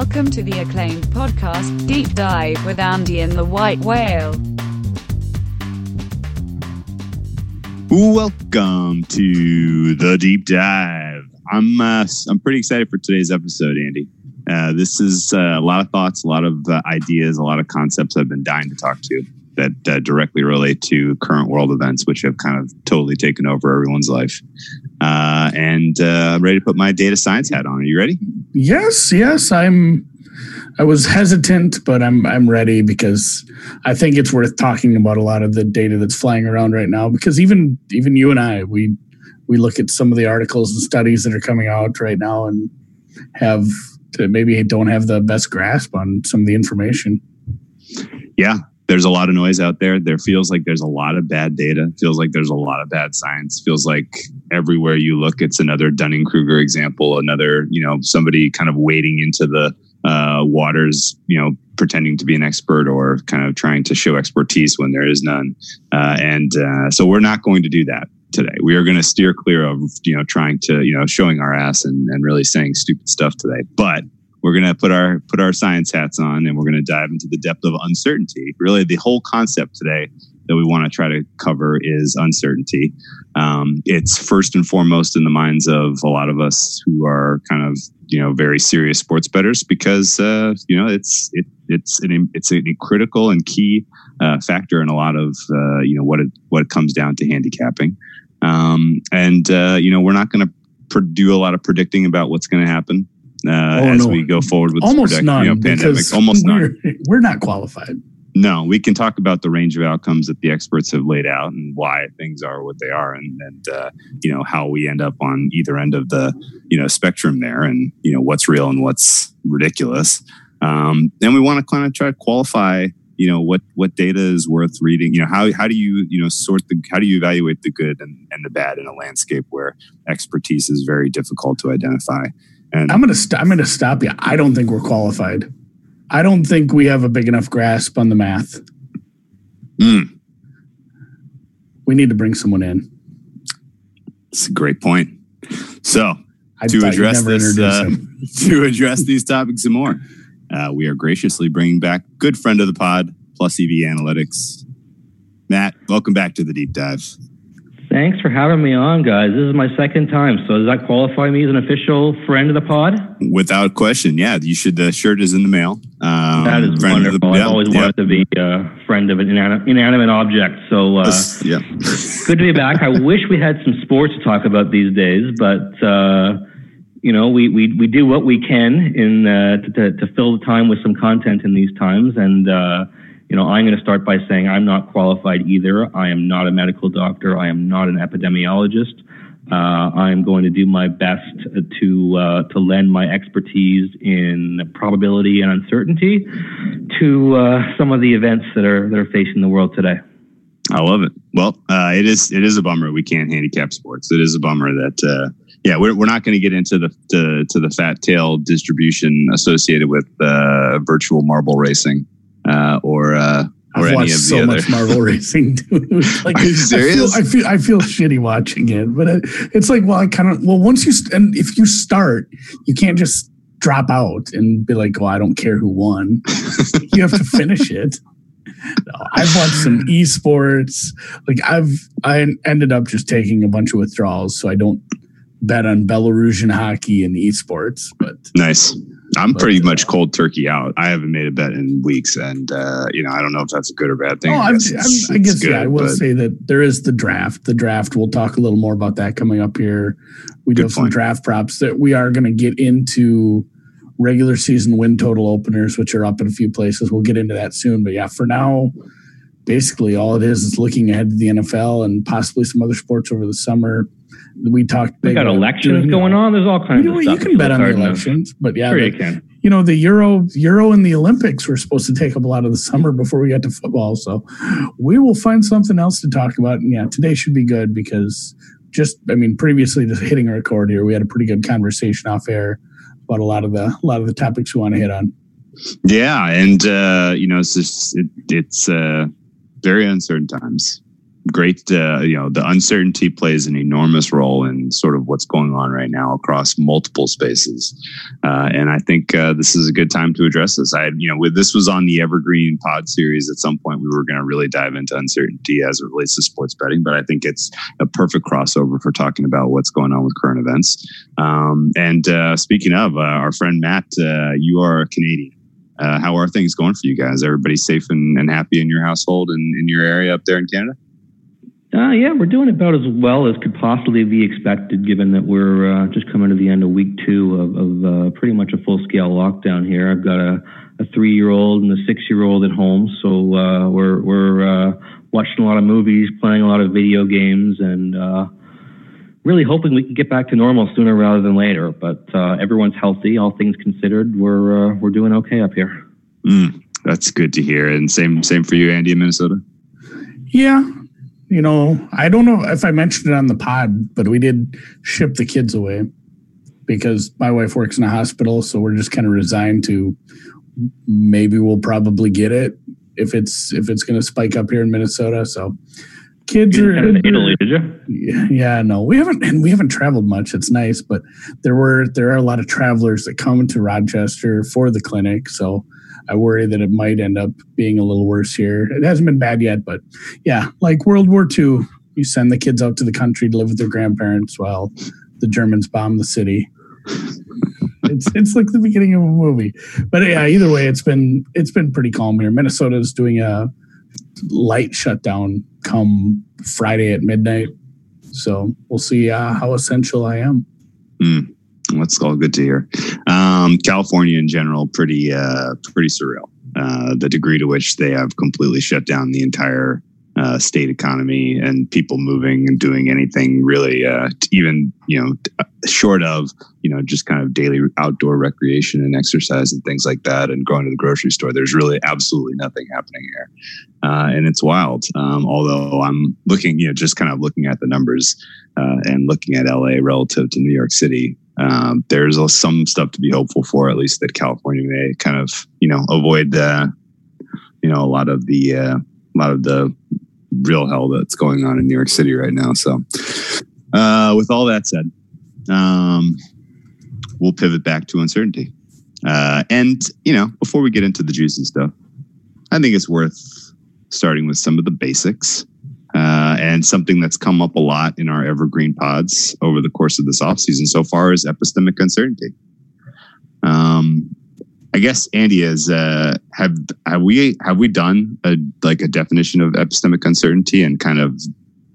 Welcome to the acclaimed podcast, Deep Dive with Andy and the White Whale. Welcome to the deep dive. I'm uh, I'm pretty excited for today's episode, Andy. Uh, this is uh, a lot of thoughts, a lot of uh, ideas, a lot of concepts I've been dying to talk to that uh, directly relate to current world events, which have kind of totally taken over everyone's life. Uh, and I'm ready to put my data science hat on. Are you ready? Yes, yes. I'm. I was hesitant, but I'm I'm ready because I think it's worth talking about a lot of the data that's flying around right now. Because even even you and I, we we look at some of the articles and studies that are coming out right now and have to maybe don't have the best grasp on some of the information. Yeah, there's a lot of noise out there. There feels like there's a lot of bad data. Feels like there's a lot of bad science. Feels like everywhere you look, it's another Dunning Kruger example. Another, you know, somebody kind of wading into the uh, waters, you know, pretending to be an expert or kind of trying to show expertise when there is none. Uh, and uh, so we're not going to do that today. We are going to steer clear of, you know, trying to, you know, showing our ass and, and really saying stupid stuff today. But we're going to put our put our science hats on and we're going to dive into the depth of uncertainty. Really, the whole concept today that we want to try to cover is uncertainty. Um, it's first and foremost in the minds of a lot of us who are kind of you know very serious sports bettors because uh, you know it's it, it's an it's a critical and key uh, factor in a lot of uh, you know what it what it comes down to handicapping. Um, and uh, you know we're not going to do a lot of predicting about what's going to happen. Uh, oh, as no. we go forward with almost this none, you know, pandemic, almost none. We're, we're not qualified. No, we can talk about the range of outcomes that the experts have laid out and why things are what they are, and, and uh, you know how we end up on either end of the you know spectrum there, and you know what's real and what's ridiculous. Um, and we want to kind of try to qualify you know what what data is worth reading. You know how, how do you you know sort the how do you evaluate the good and, and the bad in a landscape where expertise is very difficult to identify? And i'm gonna st- i'm gonna stop you. I don't think we're qualified I don't think we have a big enough grasp on the math. Mm. We need to bring someone in. It's a great point. So I to address this, uh, to address these topics and more, uh, we are graciously bringing back good friend of the pod, Plus EV Analytics, Matt. Welcome back to the deep dive. Thanks for having me on, guys. This is my second time. So does that qualify me as an official friend of the pod? Without question, yeah. You should. The shirt is in the mail. Um, that is wonderful. The, I've always yeah. wanted to be a friend of an inanimate object. So uh, yeah, good to be back. I wish we had some sports to talk about these days, but uh, you know, we, we we do what we can in uh, to, to, to, fill the time with some content in these times and uh, you know, I'm going to start by saying I'm not qualified either. I am not a medical doctor. I am not an epidemiologist. Uh, I'm going to do my best to uh, to lend my expertise in probability and uncertainty to uh, some of the events that are that are facing the world today. I love it. Well, uh, it is it is a bummer we can't handicap sports. It is a bummer that uh, yeah we're, we're not going to get into the to, to the fat tail distribution associated with uh, virtual marble racing uh, or uh, or I've watched so much Marble Racing. Dude. like, Are you serious? I feel, I feel, I feel shitty watching it, but it, it's like, well, I kind of well, once you st- and if you start, you can't just drop out and be like, well, I don't care who won. you have to finish it. No, I've watched some esports. Like I've I ended up just taking a bunch of withdrawals, so I don't bet on Belarusian hockey and esports. But nice. I'm but, pretty much cold turkey out. I haven't made a bet in weeks, and uh, you know I don't know if that's a good or bad thing. Oh, I guess, I'm, I'm, I guess good, yeah, I will but, say that there is the draft. The draft. We'll talk a little more about that coming up here. We do have some draft props that we are going to get into regular season win total openers, which are up in a few places. We'll get into that soon. But yeah, for now, basically all it is is looking ahead to the NFL and possibly some other sports over the summer we talked. We got elections doing, going on. There's all kinds you know, of stuff. You can bet on the elections, but yeah, sure the, you can. You know, the Euro, Euro, and the Olympics were supposed to take up a lot of the summer before we got to football. So we will find something else to talk about. And yeah, today should be good because just, I mean, previously to hitting a record here, we had a pretty good conversation off air about a lot of the a lot of the topics we want to hit on. Yeah, and uh, you know, it's just it, it's uh, very uncertain times great uh, you know the uncertainty plays an enormous role in sort of what's going on right now across multiple spaces. Uh, and i think uh, this is a good time to address this. I you know with this was on the evergreen pod series. At some point we were going to really dive into uncertainty as it relates to sports betting but i think it's a perfect crossover for talking about what's going on with current events. Um, and uh, speaking of uh, our friend matt uh, you are a canadian. How are things going for you guys? Everybody safe and, and happy in your household and in your area up there in Canada? Uh, yeah, we're doing about as well as could possibly be expected, given that we're uh, just coming to the end of week two of, of uh, pretty much a full scale lockdown here. I've got a, a three year old and a six year old at home, so uh, we're we're uh, watching a lot of movies, playing a lot of video games, and uh, really hoping we can get back to normal sooner rather than later. But everyone's healthy, all things considered. We're we're doing okay up here. Mm, that's good to hear. And same same for you, Andy, in Minnesota. Yeah, you know, I don't know if I mentioned it on the pod, but we did ship the kids away because my wife works in a hospital. So we're just kind of resigned to maybe we'll probably get it if it's if it's going to spike up here in Minnesota. So kids you are in Italy, did you? Yeah, yeah, no, we haven't, and we haven't traveled much. It's nice, but there were there are a lot of travelers that come to Rochester for the clinic. So I worry that it might end up being a little worse here. It hasn't been bad yet, but yeah, like World War II, you send the kids out to the country to live with their grandparents while the Germans bomb the city. it's it's like the beginning of a movie. But yeah, either way, it's been it's been pretty calm here. Minnesota is doing a light shutdown come Friday at midnight. So we'll see uh, how essential I am. Mm. That's all good to hear. Um, California in general, pretty uh, pretty surreal. Uh, the degree to which they have completely shut down the entire uh, state economy and people moving and doing anything really, uh, even you know, uh, short of you know just kind of daily outdoor recreation and exercise and things like that, and going to the grocery store. There's really absolutely nothing happening here, uh, and it's wild. Um, although I'm looking, you know, just kind of looking at the numbers and looking at LA relative to New York City um, there's some stuff to be hopeful for, at least that California may kind of, you know, avoid the, you know, a lot of the, uh, a lot of the real hell that's going on in New York City right now. So, uh, with all that said, um, we'll pivot back to uncertainty. Uh, and you know, before we get into the juicy stuff, I think it's worth starting with some of the basics uh, and something that's come up a lot in our evergreen pods over the course of this offseason so far is epistemic uncertainty. Um, I guess Andy is uh, have have we have we done a like a definition of epistemic uncertainty and kind of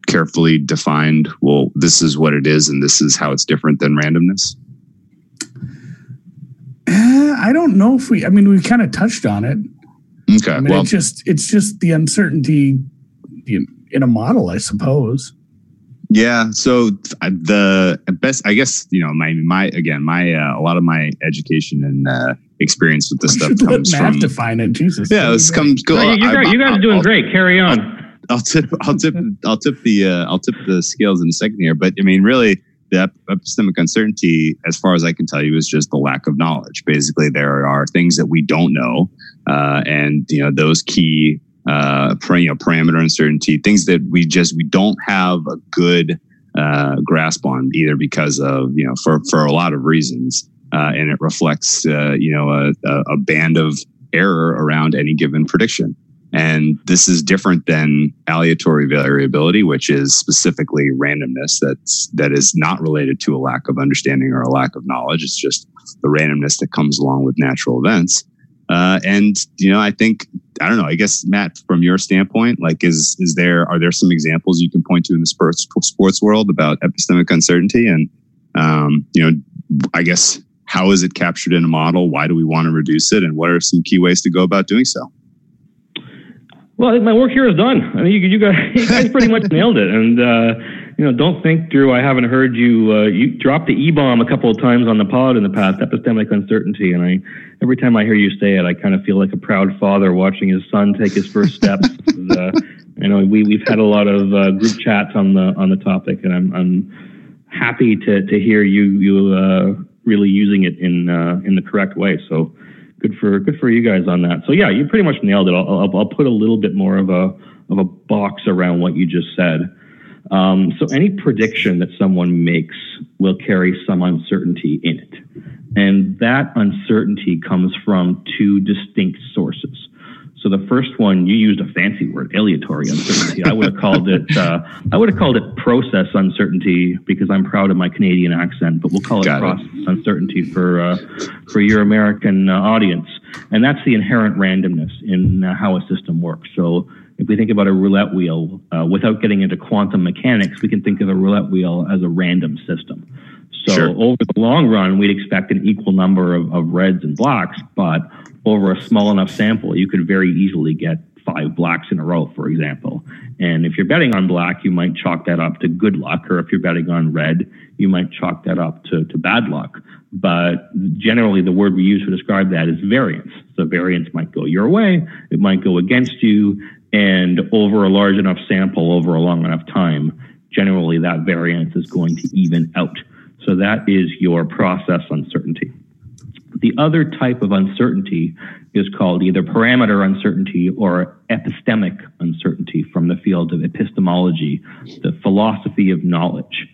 carefully defined well this is what it is and this is how it's different than randomness uh, i don't know if we i mean we kind of touched on it okay I mean, well it's just it's just the uncertainty you know, in a model, I suppose. Yeah. So the best, I guess, you know, my my again, my uh, a lot of my education and uh, experience with this I stuff comes Matt from. define it. Jesus. Yeah, this comes. Go, no, you, guys, you guys are doing I'll, great. Carry on. I'll, I'll tip. I'll tip. I'll tip the. Uh, I'll tip the scales in a second here. But I mean, really, the epistemic uncertainty, as far as I can tell you, is just the lack of knowledge. Basically, there are things that we don't know, uh, and you know those key uh, you know, parameter uncertainty, things that we just we don't have a good uh, grasp on, either because of you know for for a lot of reasons, uh, and it reflects uh, you know a, a band of error around any given prediction. And this is different than aleatory variability, which is specifically randomness that's that is not related to a lack of understanding or a lack of knowledge. It's just the randomness that comes along with natural events. Uh, and you know, I think I don't know. I guess Matt, from your standpoint, like, is is there are there some examples you can point to in the sports sports world about epistemic uncertainty? And um, you know, I guess how is it captured in a model? Why do we want to reduce it? And what are some key ways to go about doing so? Well, I think my work here is done. I mean, you, you guys, you guys pretty much nailed it. And uh, you know, don't think, Drew. I haven't heard you. Uh, you dropped the e bomb a couple of times on the pod in the past. Epistemic uncertainty, and I every time I hear you say it, I kind of feel like a proud father watching his son take his first steps. uh, I know we we've had a lot of uh, group chats on the on the topic, and I'm I'm happy to to hear you you uh, really using it in uh, in the correct way. So good for good for you guys on that. So yeah, you pretty much nailed it. I'll, I'll, I'll put a little bit more of a of a box around what you just said. Um, so any prediction that someone makes will carry some uncertainty in it, and that uncertainty comes from two distinct sources. So the first one, you used a fancy word, aleatory uncertainty. I would have called it, uh, I would have called it process uncertainty because I'm proud of my Canadian accent, but we'll call it Got process it. uncertainty for uh, for your American uh, audience. And that's the inherent randomness in uh, how a system works. So if we think about a roulette wheel, uh, without getting into quantum mechanics, we can think of a roulette wheel as a random system. So sure. over the long run, we'd expect an equal number of, of reds and blacks, but over a small enough sample, you could very easily get five blacks in a row, for example. And if you're betting on black, you might chalk that up to good luck, or if you're betting on red, you might chalk that up to, to bad luck. But generally, the word we use to describe that is variance. So variance might go your way, it might go against you, and over a large enough sample, over a long enough time, generally that variance is going to even out. So that is your process uncertainty. The other type of uncertainty is called either parameter uncertainty or epistemic uncertainty from the field of epistemology, the philosophy of knowledge.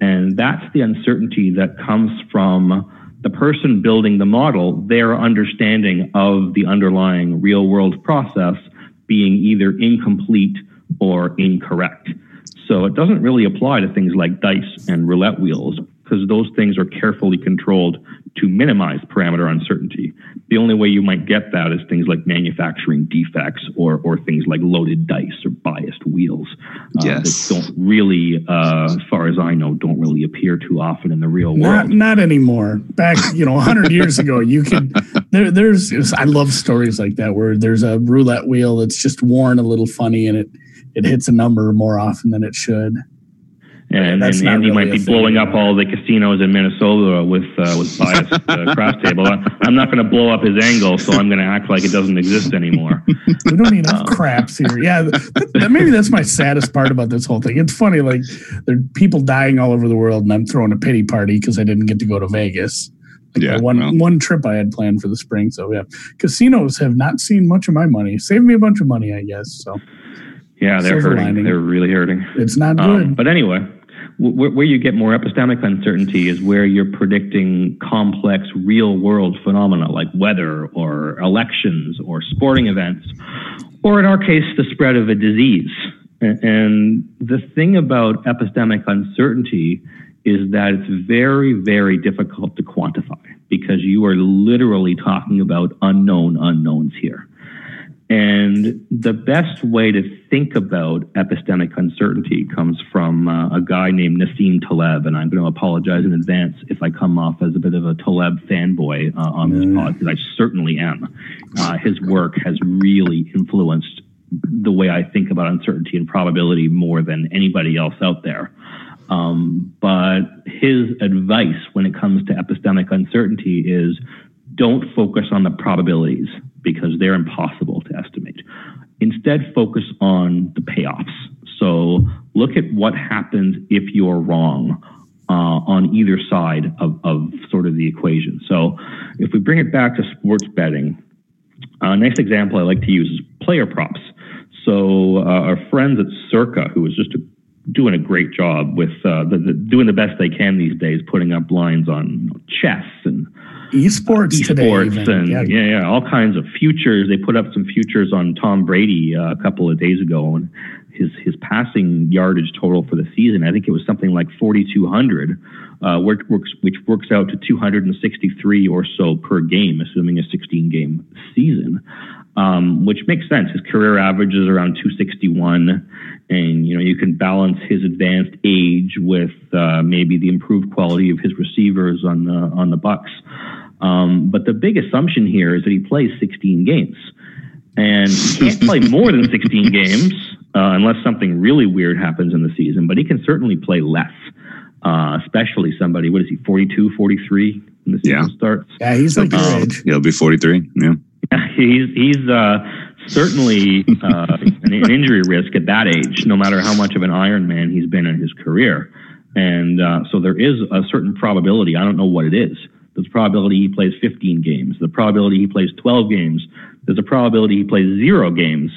And that's the uncertainty that comes from the person building the model, their understanding of the underlying real world process being either incomplete or incorrect. So it doesn't really apply to things like dice and roulette wheels because those things are carefully controlled to minimize parameter uncertainty. The only way you might get that is things like manufacturing defects or, or things like loaded dice or biased wheels. Uh, yes. That don't really, uh, as far as I know, don't really appear too often in the real not, world. Not anymore. Back, you know, 100 years ago, you could, there, there's, I love stories like that where there's a roulette wheel that's just worn a little funny and it, it hits a number more often than it should and, and Andy really might be blowing up all the casinos in Minnesota with uh, with biased uh, craps table. I'm not going to blow up his angle, so I'm going to act like it doesn't exist anymore. we don't need enough um, craps here. Yeah, that, that, maybe that's my saddest part about this whole thing. It's funny, like there are people dying all over the world, and I'm throwing a pity party because I didn't get to go to Vegas. Like yeah, one well. one trip I had planned for the spring. So yeah, casinos have not seen much of my money. Saved me a bunch of money, I guess. So yeah, they're hurting. Lining. They're really hurting. It's not um, good. Um, but anyway, where, where you get more epistemic uncertainty is where you're predicting complex real world phenomena like weather or elections or sporting events, or in our case, the spread of a disease. And the thing about epistemic uncertainty is that it's very, very difficult to quantify because you are literally talking about unknown unknowns here. And the best way to think about epistemic uncertainty comes from uh, a guy named Nassim Taleb. And I'm going to apologize in advance if I come off as a bit of a Taleb fanboy uh, on this pod, because I certainly am. Uh, his work has really influenced the way I think about uncertainty and probability more than anybody else out there. Um, but his advice when it comes to epistemic uncertainty is don't focus on the probabilities because they're impossible to estimate. Instead, focus on the payoffs. So look at what happens if you're wrong uh, on either side of, of sort of the equation. So if we bring it back to sports betting, a nice example I like to use is player props. So uh, our friends at Circa, who is just a, doing a great job with uh, the, the, doing the best they can these days, putting up lines on chess and esports, esports today, and yeah. yeah. yeah, all kinds of futures. They put up some futures on Tom Brady uh, a couple of days ago, and his his passing yardage total for the season, I think it was something like 4,200, uh, which works which works out to 263 or so per game, assuming a 16 game season. Um, which makes sense. His career average is around 261, and you know you can balance his advanced age with uh, maybe the improved quality of his receivers on the on the Bucs. Um, but the big assumption here is that he plays 16 games. And he can't play more than 16 games uh, unless something really weird happens in the season, but he can certainly play less, uh, especially somebody, what is he, 42, 43 when the season yeah. starts? Yeah, he's like your um, age. He'll be 43. Yeah. yeah he's he's uh, certainly uh, an, an, injury risk at that age, no matter how much of an Iron Man he's been in his career. And uh, so there is a certain probability, I don't know what it is, There's a probability he plays 15 games. The probability he plays 12 games. There's a probability he plays zero games.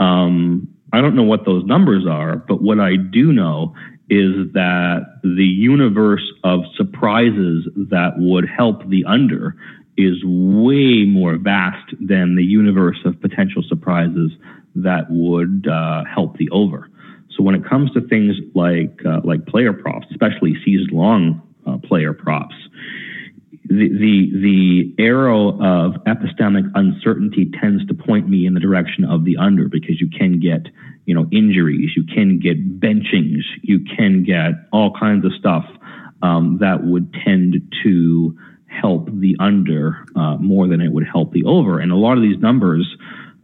Um, I don't know what those numbers are, but what I do know is that the universe of surprises that would help the under is way more vast than the universe of potential surprises that would uh, help the over. So when it comes to things like uh, like player props, especially season long uh, player props, the, the the arrow of epistemic uncertainty tends to point me in the direction of the under because you can get you know injuries, you can get benchings, you can get all kinds of stuff um, that would tend to help the under uh, more than it would help the over. And a lot of these numbers,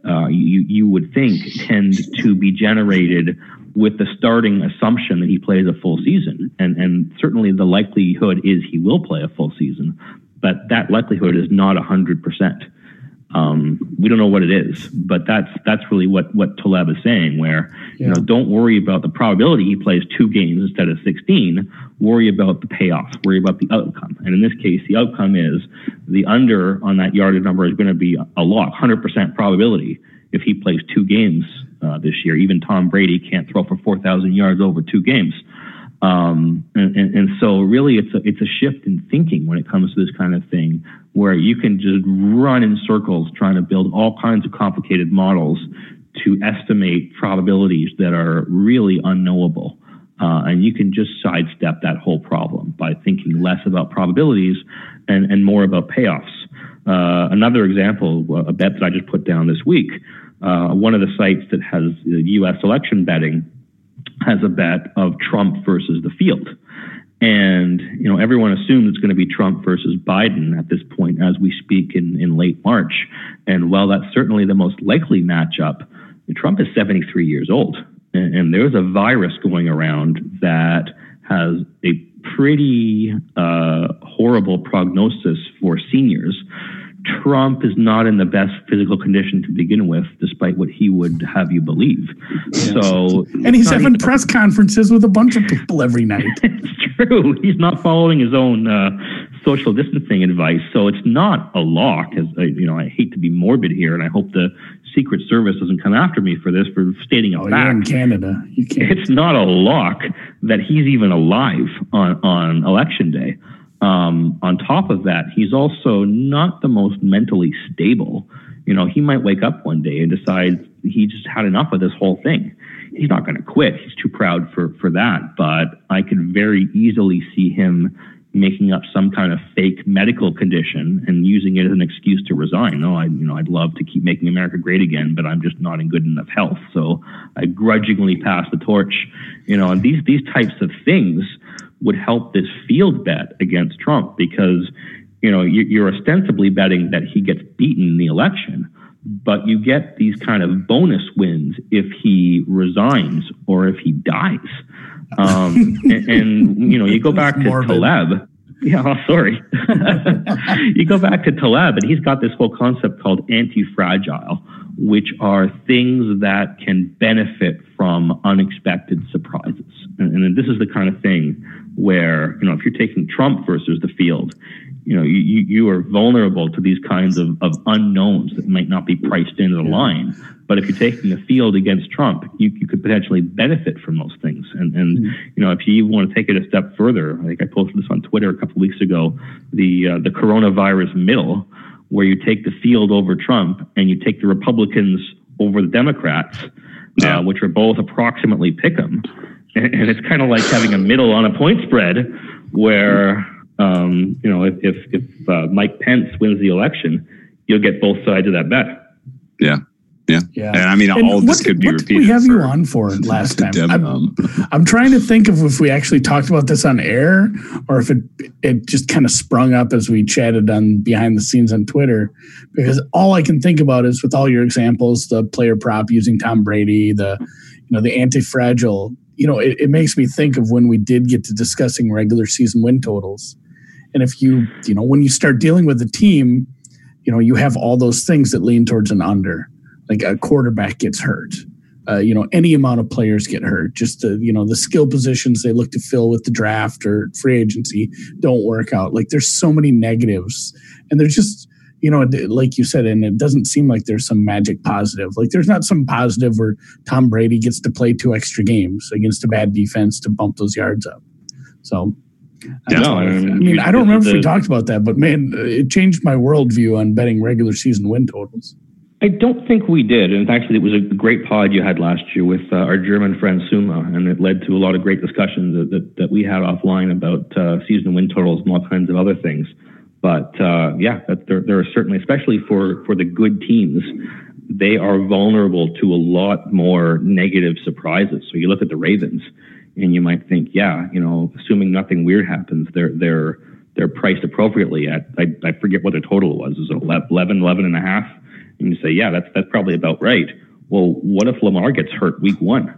uh, you you would think tend to be generated with the starting assumption that he plays a full season. And, and certainly the likelihood is he will play a full season, but that likelihood is not 100%. Um, we don't know what it is, but that's that's really what what Taleb is saying. Where yeah. you know, don't worry about the probability he plays two games instead of 16. Worry about the payoff. Worry about the outcome. And in this case, the outcome is the under on that yardage number is going to be a lot, 100% probability if he plays two games uh, this year. Even Tom Brady can't throw for 4,000 yards over two games. Um, and, and, and, so really it's a, it's a shift in thinking when it comes to this kind of thing where you can just run in circles trying to build all kinds of complicated models to estimate probabilities that are really unknowable. Uh, and you can just sidestep that whole problem by thinking less about probabilities and, and more about payoffs. Uh, another example, a bet that I just put down this week, uh, one of the sites that has U.S. election betting has a bet of Trump versus the field. And, you know, everyone assumes it's going to be Trump versus Biden at this point as we speak in, in late March. And while that's certainly the most likely matchup, Trump is 73 years old. And, and there's a virus going around that has a pretty uh, horrible prognosis for seniors Trump is not in the best physical condition to begin with, despite what he would have you believe. Yes. So, and he's having even, press conferences with a bunch of people every night. it's true. He's not following his own uh, social distancing advice, so it's not a lock. As I, you know, I hate to be morbid here, and I hope the Secret Service doesn't come after me for this for stating a oh, fact. You're in Canada, you can't. It's not a lock that he's even alive on on election day. Um, on top of that, he's also not the most mentally stable. You know, he might wake up one day and decide he just had enough of this whole thing. He's not going to quit. He's too proud for for that. But I could very easily see him making up some kind of fake medical condition and using it as an excuse to resign. No, I you know I'd love to keep making America great again, but I'm just not in good enough health. So I grudgingly pass the torch. You know, and these these types of things would help this field bet against Trump because you know you're ostensibly betting that he gets beaten in the election, but you get these kind of bonus wins if he resigns or if he dies. Um, and, and, you know you go back to Morbid. Taleb. Yeah, oh, sorry. you go back to Taleb, and he's got this whole concept called anti-fragile, which are things that can benefit from unexpected surprises. And, and this is the kind of thing where, you know, if you're taking Trump versus the field, you know, you, you are vulnerable to these kinds of, of unknowns that might not be priced into the line. But if you're taking the field against Trump, you, you could potentially benefit from those things. And, and mm-hmm. you know, if you even want to take it a step further, I think I posted this on Twitter a couple of weeks ago, the, uh, the coronavirus middle, where you take the field over Trump and you take the Republicans over the Democrats, uh, yeah. uh, which are both approximately pick 'em and it's kind of like having a middle on a point spread where um, you know if if, if uh, Mike Pence wins the election, you'll get both sides of that bet. Yeah. Yeah. yeah. And I mean, and all this could be what repeated. we have you on for last time? I'm, I'm, trying to think of if we actually talked about this on air or if it it just kind of sprung up as we chatted on behind the scenes on Twitter. Because all I can think about is with all your examples, the player prop using Tom Brady, the you know the anti fragile you know, it, it makes me think of when we did get to discussing regular season win totals. And if you, you know, when you start dealing with a team, you know, you have all those things that lean towards an under. Like a quarterback gets hurt, uh, you know, any amount of players get hurt. Just the, you know, the skill positions they look to fill with the draft or free agency don't work out. Like there's so many negatives, and there's just, you know, like you said, and it doesn't seem like there's some magic positive. Like there's not some positive where Tom Brady gets to play two extra games against a bad defense to bump those yards up. So yeah, no, I mean, I, mean, I don't remember the, if we talked about that, but man, it changed my worldview on betting regular season win totals. I don't think we did. And actually, it was a great pod you had last year with uh, our German friend Suma, and it led to a lot of great discussions that, that, that we had offline about uh, season win totals and all kinds of other things. But uh, yeah, there, there are certainly, especially for, for the good teams, they are vulnerable to a lot more negative surprises. So you look at the Ravens, and you might think, yeah, you know, assuming nothing weird happens, they're they're they're priced appropriately at I, I forget what the total was. Is it 11, 11 and a half? And you say, yeah, that's that's probably about right. Well, what if Lamar gets hurt week one?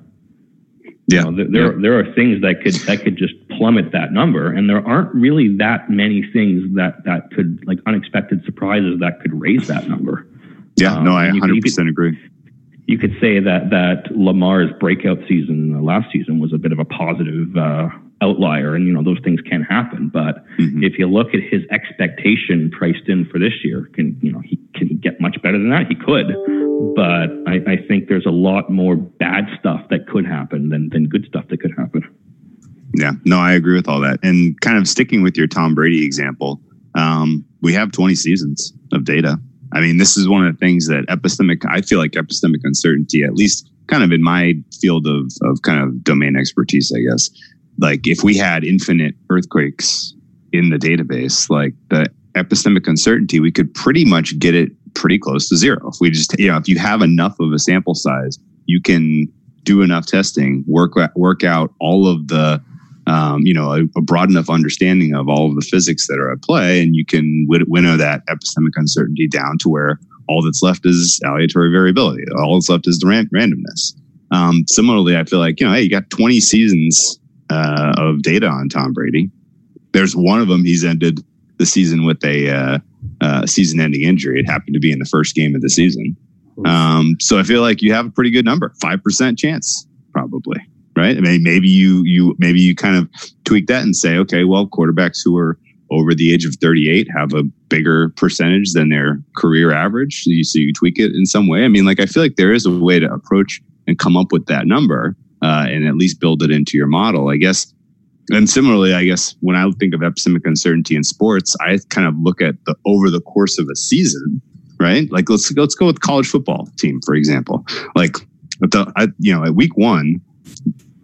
Yeah, you know, there yeah. there are things that could that could just plummet that number, and there aren't really that many things that that could like unexpected surprises that could raise that number. Yeah, um, no, I 100 percent agree. You could say that that Lamar's breakout season last season was a bit of a positive uh, outlier, and you know those things can happen. But mm-hmm. if you look at his expectation priced in for this year, can you know he can he get much better than that? He could, but I, I think there's a lot more bad stuff that could happen than than good stuff that could happen. Yeah, no, I agree with all that. And kind of sticking with your Tom Brady example, um, we have 20 seasons of data. I mean, this is one of the things that epistemic, I feel like epistemic uncertainty, at least kind of in my field of, of kind of domain expertise, I guess, like if we had infinite earthquakes in the database, like the epistemic uncertainty, we could pretty much get it pretty close to zero. If we just, you know, if you have enough of a sample size, you can do enough testing, work work out all of the, um, you know, a, a, broad enough understanding of all of the physics that are at play, and you can winnow that epistemic uncertainty down to where all that's left is aleatory variability. All that's left is the ran- randomness. Um, similarly, I feel like you know, hey, you got 20 seasons uh, of data on Tom Brady. There's one of them he's ended the season with a uh, uh, season-ending injury. It happened to be in the first game of the season. Um, so I feel like you have a pretty good number, five percent chance, probably, right? I mean, maybe you you maybe you kind of tweak that and say, okay, well, quarterbacks who are over the age of 38 have a bigger percentage than their career average. So you, so you tweak it in some way. I mean, like I feel like there is a way to approach and come up with that number uh, and at least build it into your model. I guess. And similarly, I guess when I think of epistemic uncertainty in sports, I kind of look at the over the course of a season, right? Like let's let's go with college football team for example. Like the I, you know at week one,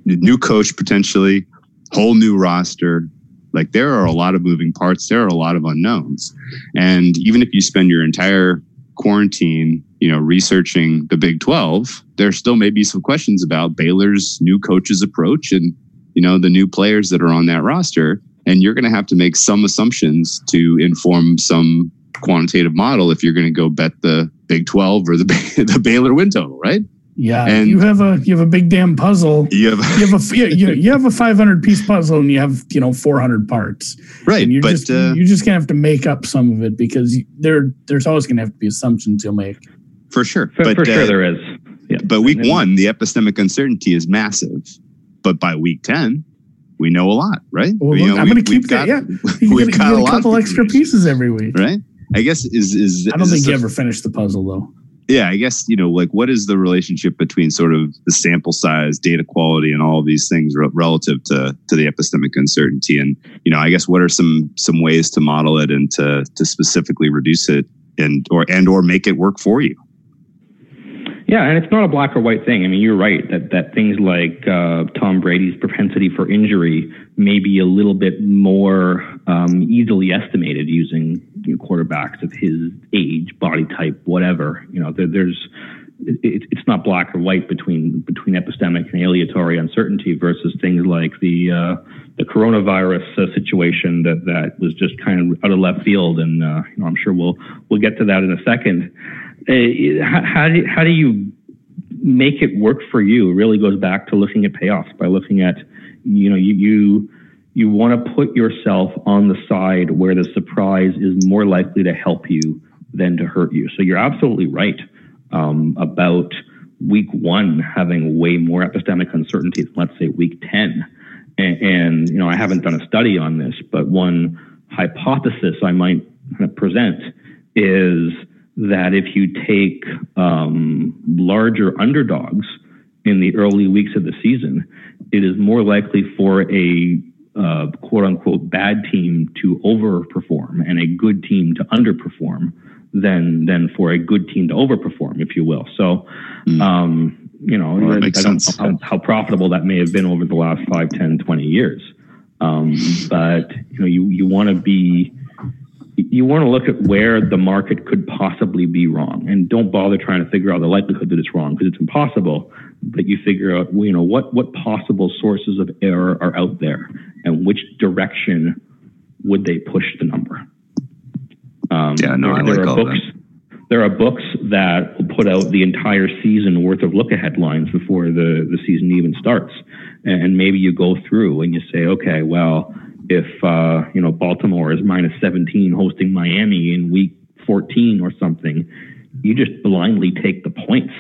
new coach potentially, whole new roster. Like there are a lot of moving parts. There are a lot of unknowns, and even if you spend your entire quarantine, you know, researching the Big 12, there still may be some questions about Baylor's new coach's approach and, you know, the new players that are on that roster. And you're going to have to make some assumptions to inform some quantitative model if you're going to go bet the Big 12 or the, the Baylor win total, right? Yeah, and you have a you have a big damn puzzle. You have, you have a you, you have a 500 piece puzzle and you have you know 400 parts. Right, and you're but just uh, you're just gonna have to make up some of it because there there's always gonna have to be assumptions you'll make. For sure, for, but, for sure uh, there is. Yeah. But week one, the epistemic uncertainty is massive. But by week 10, we know a lot, right? Well, you know, I'm going to keep that. Yeah, you we've get, got a, a couple extra pieces every week, right? I guess is is. I don't is think you a, ever finished the puzzle though yeah, I guess, you know, like what is the relationship between sort of the sample size, data quality, and all these things re- relative to, to the epistemic uncertainty? And, you know, I guess what are some, some ways to model it and to, to specifically reduce it and, or, and, or make it work for you? Yeah, and it's not a black or white thing. I mean, you're right that that things like uh, Tom Brady's propensity for injury may be a little bit more um, easily estimated using you know, quarterbacks of his age, body type, whatever. You know, there, there's it, it's not black or white between between epistemic and aleatory uncertainty versus things like the uh, the coronavirus uh, situation that that was just kind of out of left field, and uh, you know, I'm sure we'll we'll get to that in a second. Uh, how, how, do, how do you make it work for you? It really goes back to looking at payoffs by looking at, you know, you, you, you want to put yourself on the side where the surprise is more likely to help you than to hurt you. So you're absolutely right um, about week one having way more epistemic uncertainty than let's say week 10. And, and, you know, I haven't done a study on this, but one hypothesis I might present is that if you take um, larger underdogs in the early weeks of the season, it is more likely for a uh, quote unquote bad team to overperform and a good team to underperform than than for a good team to overperform, if you will. So, mm. um, you know, well, I don't know how, how, profitable that may have been over the last 5, 10, 20 years. Um, but you know, you you want to be you want to look at where the market could possibly be wrong and don't bother trying to figure out the likelihood that it's wrong because it's impossible but you figure out you know what what possible sources of error are out there and which direction would they push the number um, yeah no there, I there like are books that. there are books that put out the entire season worth of look ahead lines before the the season even starts and maybe you go through and you say okay well if uh, you know Baltimore is minus 17 hosting Miami in week 14 or something, you just blindly take the points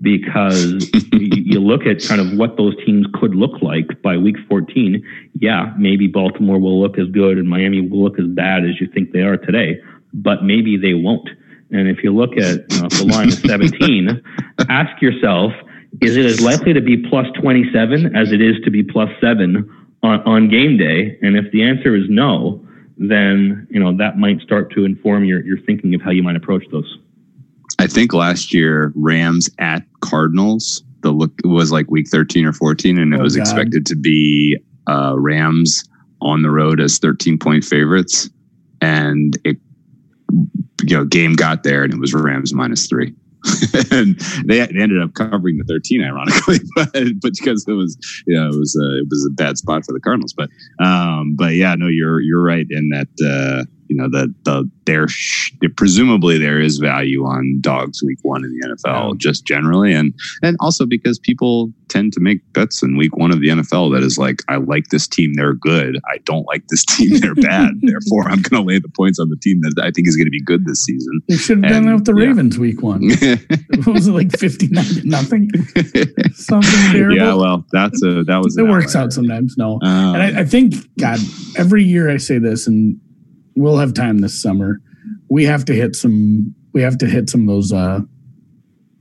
because you look at kind of what those teams could look like by week 14. Yeah, maybe Baltimore will look as good and Miami will look as bad as you think they are today, but maybe they won't. And if you look at you know, the line of 17, ask yourself, is it as likely to be plus 27 as it is to be plus seven on, on game day? And if the answer is no, then you know that might start to inform your your thinking of how you might approach those. I think last year Rams at Cardinals the look was like week 13 or 14 and it oh, was God. expected to be uh, Rams on the road as 13 point favorites and it you know game got there and it was Rams minus 3 and they, they ended up covering the 13, ironically, but, but because it was, you know, it was a, it was a bad spot for the Cardinals. But, um, but yeah, no, you're, you're right in that, uh, you know the the there sh- presumably there is value on dogs week one in the NFL yeah. just generally and and also because people tend to make bets in week one of the NFL that is like I like this team they're good I don't like this team they're bad therefore I'm going to lay the points on the team that I think is going to be good this season. They should have done that with the yeah. Ravens week one. What was it like fifty nine nothing? Something terrible. Yeah, well that's a that was it works out sometimes. No, um, and I, I think God every year I say this and we'll have time this summer. We have to hit some. We have to hit some of those. uh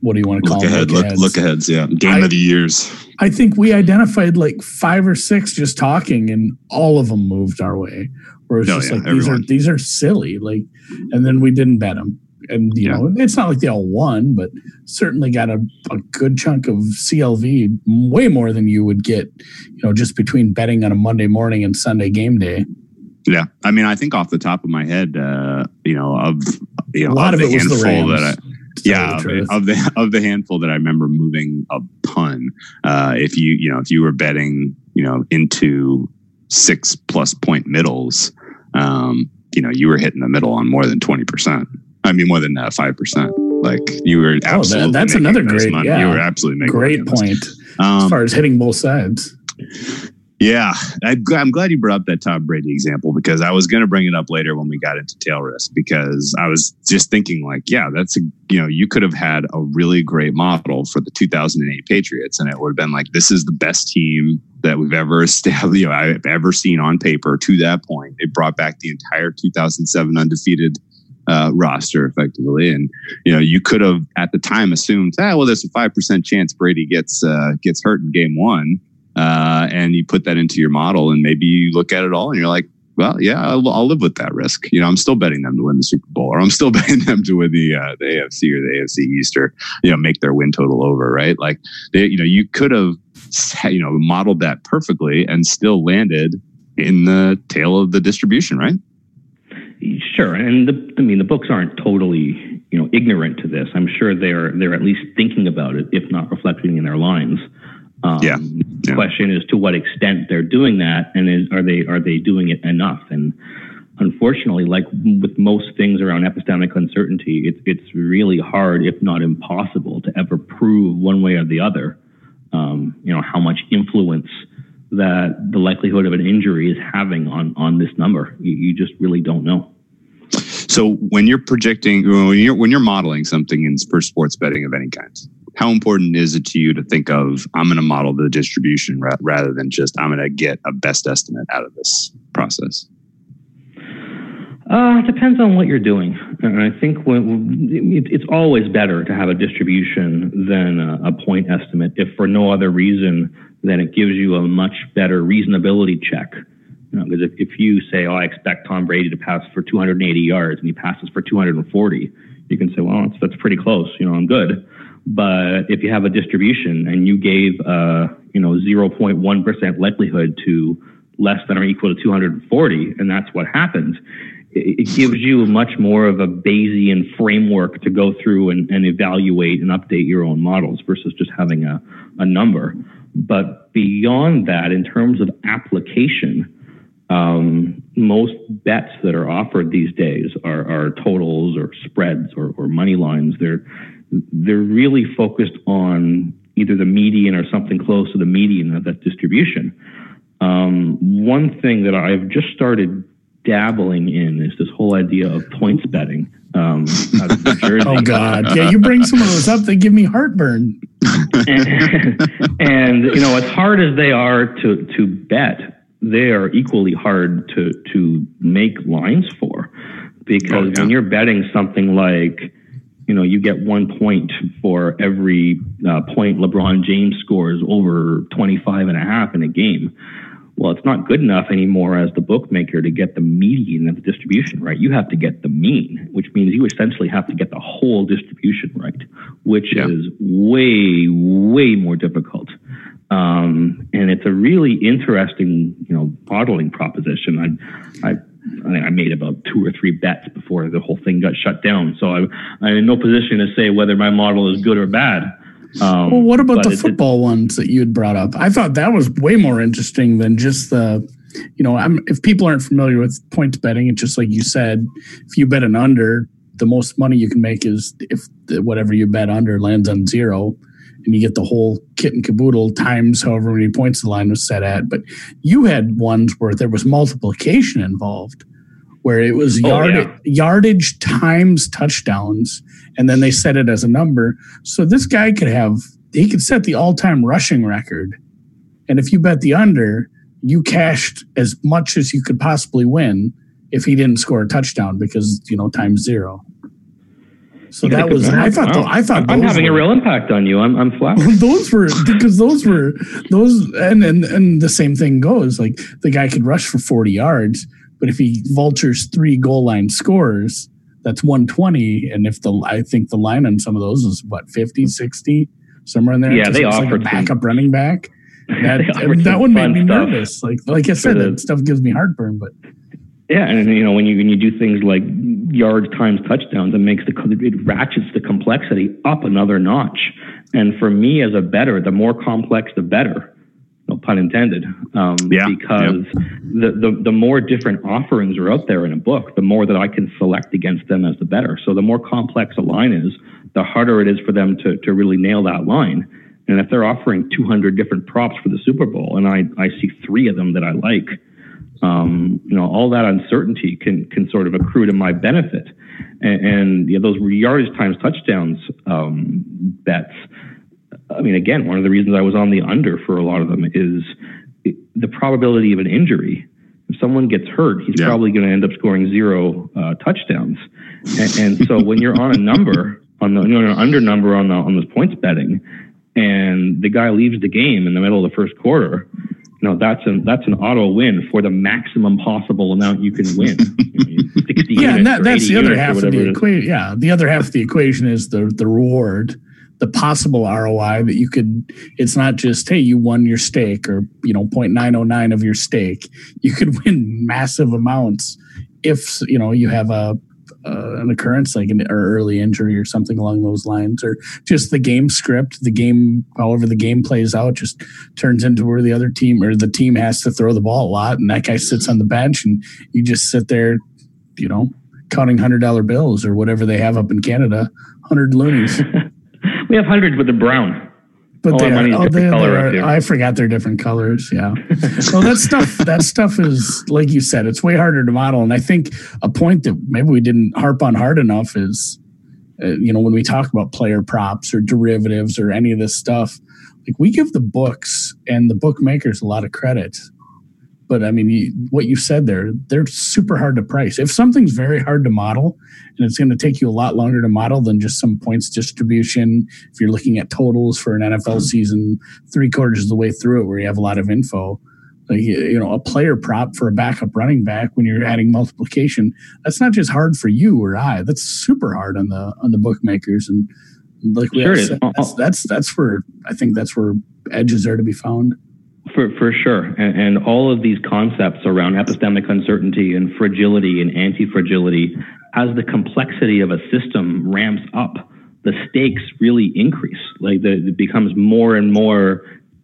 What do you want to call look them? ahead? Look, look aheads. Yeah, game I, of the years. I think we identified like five or six just talking, and all of them moved our way. Where it's oh, just yeah, like everyone. these are these are silly. Like, and then we didn't bet them. And you yeah. know, it's not like they all won, but certainly got a, a good chunk of CLV, way more than you would get, you know, just between betting on a Monday morning and Sunday game day. Yeah, I mean, I think off the top of my head, uh, you know, of you know, a lot of, of the handful the that I, yeah, the of the of the handful that I remember moving a ton. Uh, if you you know if you were betting you know into six plus point middles, um, you know you were hitting the middle on more than twenty percent. I mean, more than uh, five percent. Like you were absolutely. Oh, that, that's another great. Money. Yeah, you were absolutely making great point um, as far as hitting both sides. Yeah, I, am glad you brought up that Tom Brady example because I was going to bring it up later when we got into tail risk because I was just thinking like, yeah, that's a you know you could have had a really great model for the 2008 Patriots and it would have been like this is the best team that we've ever established, you know, I've ever seen on paper to that point. They brought back the entire 2007 undefeated uh, roster effectively. And you know, you could have at the time assumed, ah, well, there's a five percent chance Brady gets uh, gets hurt in game one uh, and you put that into your model and maybe you look at it all and you're like well yeah I'll, I'll, live with that risk. You know i'm still betting them to win the super bowl or i'm still betting them to win the uh, the afc or the afc east or you know make their win total over right? Like they, you know you could have you know modeled that perfectly and still landed in the tail of the distribution right? Sure. And the, i mean the books aren't totally you know ignorant to this. I'm sure they're they're at least thinking about it if not reflecting in their lines um, yeah. yeah. Question is to what extent they're doing that, and is, are they are they doing it enough? And unfortunately, like with most things around epistemic uncertainty, it's it's really hard, if not impossible, to ever prove one way or the other. Um, you know how much influence that the likelihood of an injury is having on on this number. You, you just really don't know. So when you're projecting, when you're when you're modeling something in for sports betting of any kind, how important is it to you to think of I'm going to model the distribution ra- rather than just I'm going to get a best estimate out of this process? Uh, it depends on what you're doing. And I think when, it's always better to have a distribution than a, a point estimate, if for no other reason than it gives you a much better reasonability check. You know, because if, if you say, oh, I expect Tom Brady to pass for 280 yards and he passes for 240, you can say, well, that's, that's pretty close. You know, I'm good. But if you have a distribution and you gave, a you know, 0.1% likelihood to less than or equal to 240, and that's what happens, it gives you much more of a Bayesian framework to go through and, and evaluate and update your own models versus just having a, a number. But beyond that, in terms of application, um, most bets that are offered these days are, are totals or spreads or, or money lines. They're they're really focused on either the median or something close to the median of that distribution. Um, one thing that I've just started dabbling in is this whole idea of points betting. Um, oh God! Yeah, you bring some of those up, they give me heartburn. and, and, you know, as hard as they are to to bet, they are equally hard to to make lines for, because oh, yeah. when you're betting something like you know, you get one point for every uh, point LeBron James scores over 25 and a half in a game. Well, it's not good enough anymore as the bookmaker to get the median of the distribution right. You have to get the mean, which means you essentially have to get the whole distribution right, which yeah. is way, way more difficult. Um, and it's a really interesting, you know, modeling proposition. I, I I made about two or three bets before the whole thing got shut down. So I, I'm in no position to say whether my model is good or bad. Um, well, what about the football it, ones that you had brought up? I thought that was way more interesting than just the, you know, I'm, if people aren't familiar with points betting, it's just like you said, if you bet an under, the most money you can make is if the, whatever you bet under lands on zero and you get the whole kit and caboodle times however many points the line was set at. But you had ones where there was multiplication involved where it was oh, yeah. yardage times touchdowns, and then they set it as a number. So this guy could have he could set the all time rushing record, and if you bet the under, you cashed as much as you could possibly win if he didn't score a touchdown because you know times zero. So that was I thought wow. I thought I'm having were, a real impact on you. I'm I'm flat. those were because those were those and, and and the same thing goes like the guy could rush for 40 yards but if he vultures three goal line scores, that's 120. And if the, I think the line on some of those is what, 50, 60, somewhere in there? Yeah, they offer like a backup some, running back. That, that one made me stuff. nervous. Like, like I said, that stuff gives me heartburn, but. Yeah, and you know when you when you do things like yards times touchdowns, it makes the it ratchets the complexity up another notch. And for me as a bettor, the more complex, the better no pun intended. Um, yeah, because yeah. The, the, the more different offerings are out there in a book, the more that I can select against them as the bettor. So the more complex a line is, the harder it is for them to, to really nail that line. And if they're offering 200 different props for the Super Bowl, and I, I see three of them that I like, um, you know, all that uncertainty can can sort of accrue to my benefit. And, and you know, those yardage times touchdowns um, bets I mean, again, one of the reasons I was on the under for a lot of them is the probability of an injury. If someone gets hurt, he's yeah. probably going to end up scoring zero uh, touchdowns. And, and so when you're on a number, on the you know, an under number on the on this points betting, and the guy leaves the game in the middle of the first quarter, know that's an that's an auto win for the maximum possible amount you can win. yeah, and that, that's the other half of the equation. Yeah, the other half of the equation is the the reward the possible ROI that you could it's not just hey you won your stake or you know 0.909 of your stake you could win massive amounts if you know you have a uh, an occurrence like an early injury or something along those lines or just the game script the game however the game plays out just turns into where the other team or the team has to throw the ball a lot and that guy sits on the bench and you just sit there you know counting hundred dollar bills or whatever they have up in Canada hundred loonies We have hundreds with the brown. But they are, oh, they, are, I forgot they're different colors. Yeah. so that stuff, that stuff is like you said, it's way harder to model. And I think a point that maybe we didn't harp on hard enough is uh, you know, when we talk about player props or derivatives or any of this stuff, like we give the books and the bookmakers a lot of credit. But I mean, you, what you said there, they're super hard to price. If something's very hard to model and it's going to take you a lot longer to model than just some points distribution, if you're looking at totals for an NFL season, three quarters of the way through it where you have a lot of info, like you know a player prop for a backup running back when you're adding multiplication that's not just hard for you or i that's super hard on the on the bookmakers. And like we sure said, that's, that's that's where i think that's where edges are to be found for, for sure. And, and, all of these concepts around epistemic uncertainty and fragility and anti fragility, as the complexity of a system ramps up, the stakes really increase. Like the, it becomes more and more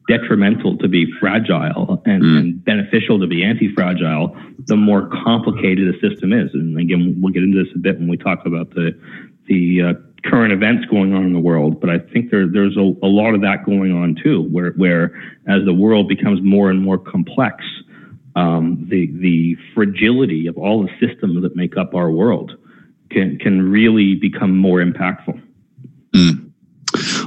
detrimental to be fragile and, mm. and beneficial to be anti-fragile, the more complicated a system is. And again, we'll get into this a bit when we talk about the the uh, current events going on in the world. But I think there, there's a, a, lot of that going on too, where where as the world becomes more and more complex, um, the the fragility of all the systems that make up our world can can really become more impactful. Mm.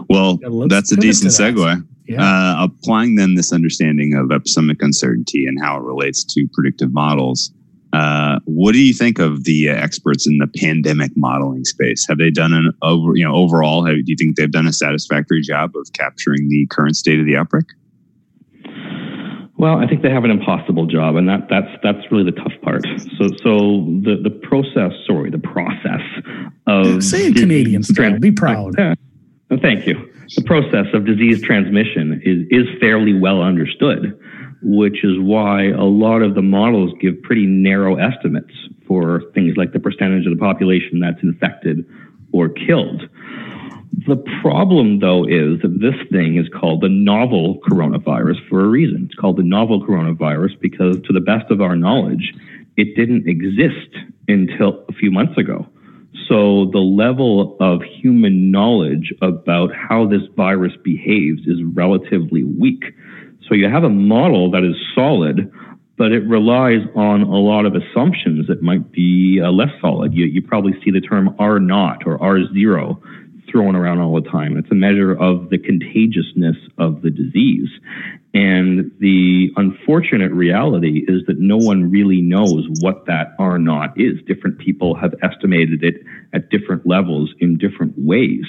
Well, yeah, that's a decent segue. Yeah. Uh, applying then this understanding of epistemic uncertainty and how it relates to predictive models. Uh, what do you think of the uh, experts in the pandemic modeling space? Have they done an over, you know, overall? Have, do you think they've done a satisfactory job of capturing the current state of the outbreak? Well, I think they have an impossible job, and that that's that's really the tough part. So, so the the process, sorry, the process of say it Canadian style. Be proud. Yeah. Thank you the process of disease transmission is, is fairly well understood, which is why a lot of the models give pretty narrow estimates for things like the percentage of the population that's infected or killed. The problem, though, is that this thing is called the novel coronavirus for a reason. It's called the novel coronavirus because, to the best of our knowledge, it didn't exist until a few months ago. So the level of human knowledge about how this virus behaves is relatively weak. So you have a model that is solid, but it relies on a lot of assumptions that might be uh, less solid. You, you probably see the term R naught or R zero thrown around all the time. It's a measure of the contagiousness of the disease. And the unfortunate reality is that no one really knows what that R naught is. Different people have estimated it at different levels in different ways.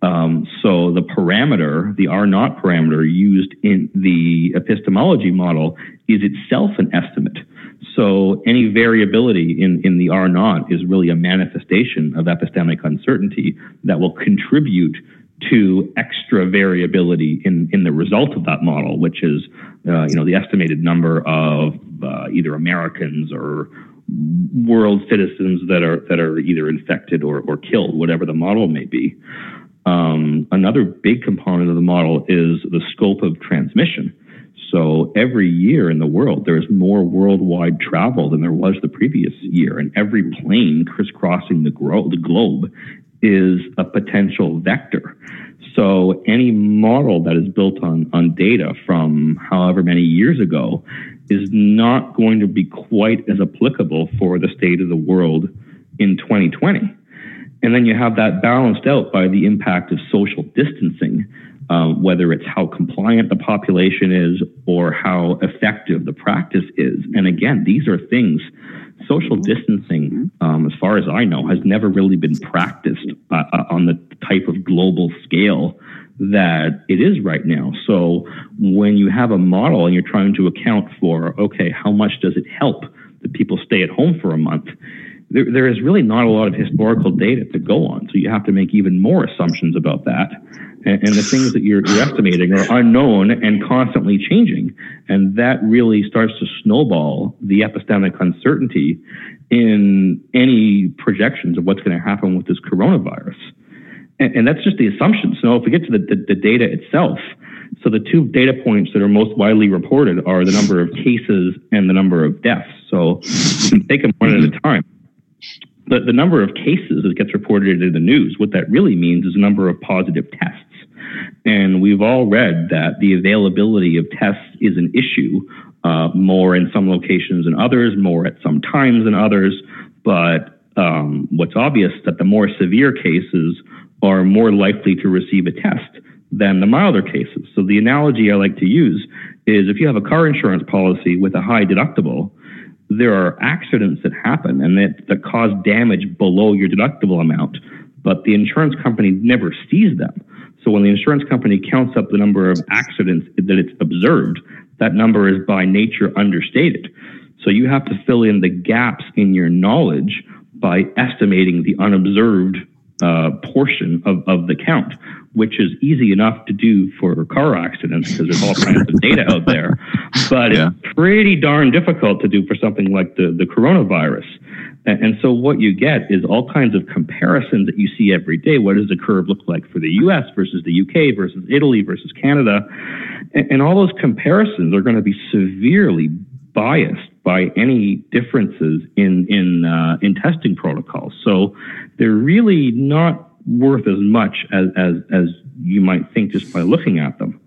Um, so the parameter, the R naught parameter used in the epistemology model is itself an estimate. So any variability in, in the R naught is really a manifestation of epistemic uncertainty that will contribute to extra variability in, in the result of that model, which is uh, you know the estimated number of uh, either Americans or world citizens that are that are either infected or, or killed, whatever the model may be. Um, another big component of the model is the scope of transmission. So every year in the world, there's more worldwide travel than there was the previous year, and every plane crisscrossing the, gro- the globe is a potential vector. So any model that is built on, on data from however many years ago is not going to be quite as applicable for the state of the world in 2020. And then you have that balanced out by the impact of social distancing, um, whether it's how compliant the population is or how effective the practice is. And again, these are things social distancing, um, as far as I know, has never really been practiced uh, uh, on the type of global scale that it is right now. So when you have a model and you're trying to account for, okay, how much does it help that people stay at home for a month? There, there is really not a lot of historical data to go on. So you have to make even more assumptions about that and, and the things that you're, you're estimating are unknown and constantly changing. And that really starts to snowball the epistemic uncertainty in any projections of what's going to happen with this coronavirus. And, and that's just the assumption. So if we get to the, the, the data itself, so the two data points that are most widely reported are the number of cases and the number of deaths. So you can take them one at a time. The, the number of cases that gets reported in the news, what that really means is the number of positive tests. And we've all read that the availability of tests is an issue, uh, more in some locations than others, more at some times than others. But um, what's obvious that the more severe cases are more likely to receive a test than the milder cases. So the analogy I like to use is if you have a car insurance policy with a high deductible, there are accidents that happen and that, that cause damage below your deductible amount, but the insurance company never sees them. So when the insurance company counts up the number of accidents that it's observed, that number is by nature understated. So you have to fill in the gaps in your knowledge by estimating the unobserved uh, portion of, of the count, which is easy enough to do for car accidents because there's all kinds of data out there. But yeah. it's pretty darn difficult to do for something like the, the coronavirus. And, and so what you get is all kinds of comparisons that you see every day. What does the curve look like for the US versus the UK versus Italy versus Canada? And, and all those comparisons are going to be severely biased by any differences in in uh, in testing protocols. So they're really not worth as much as, as as you might think just by looking at them.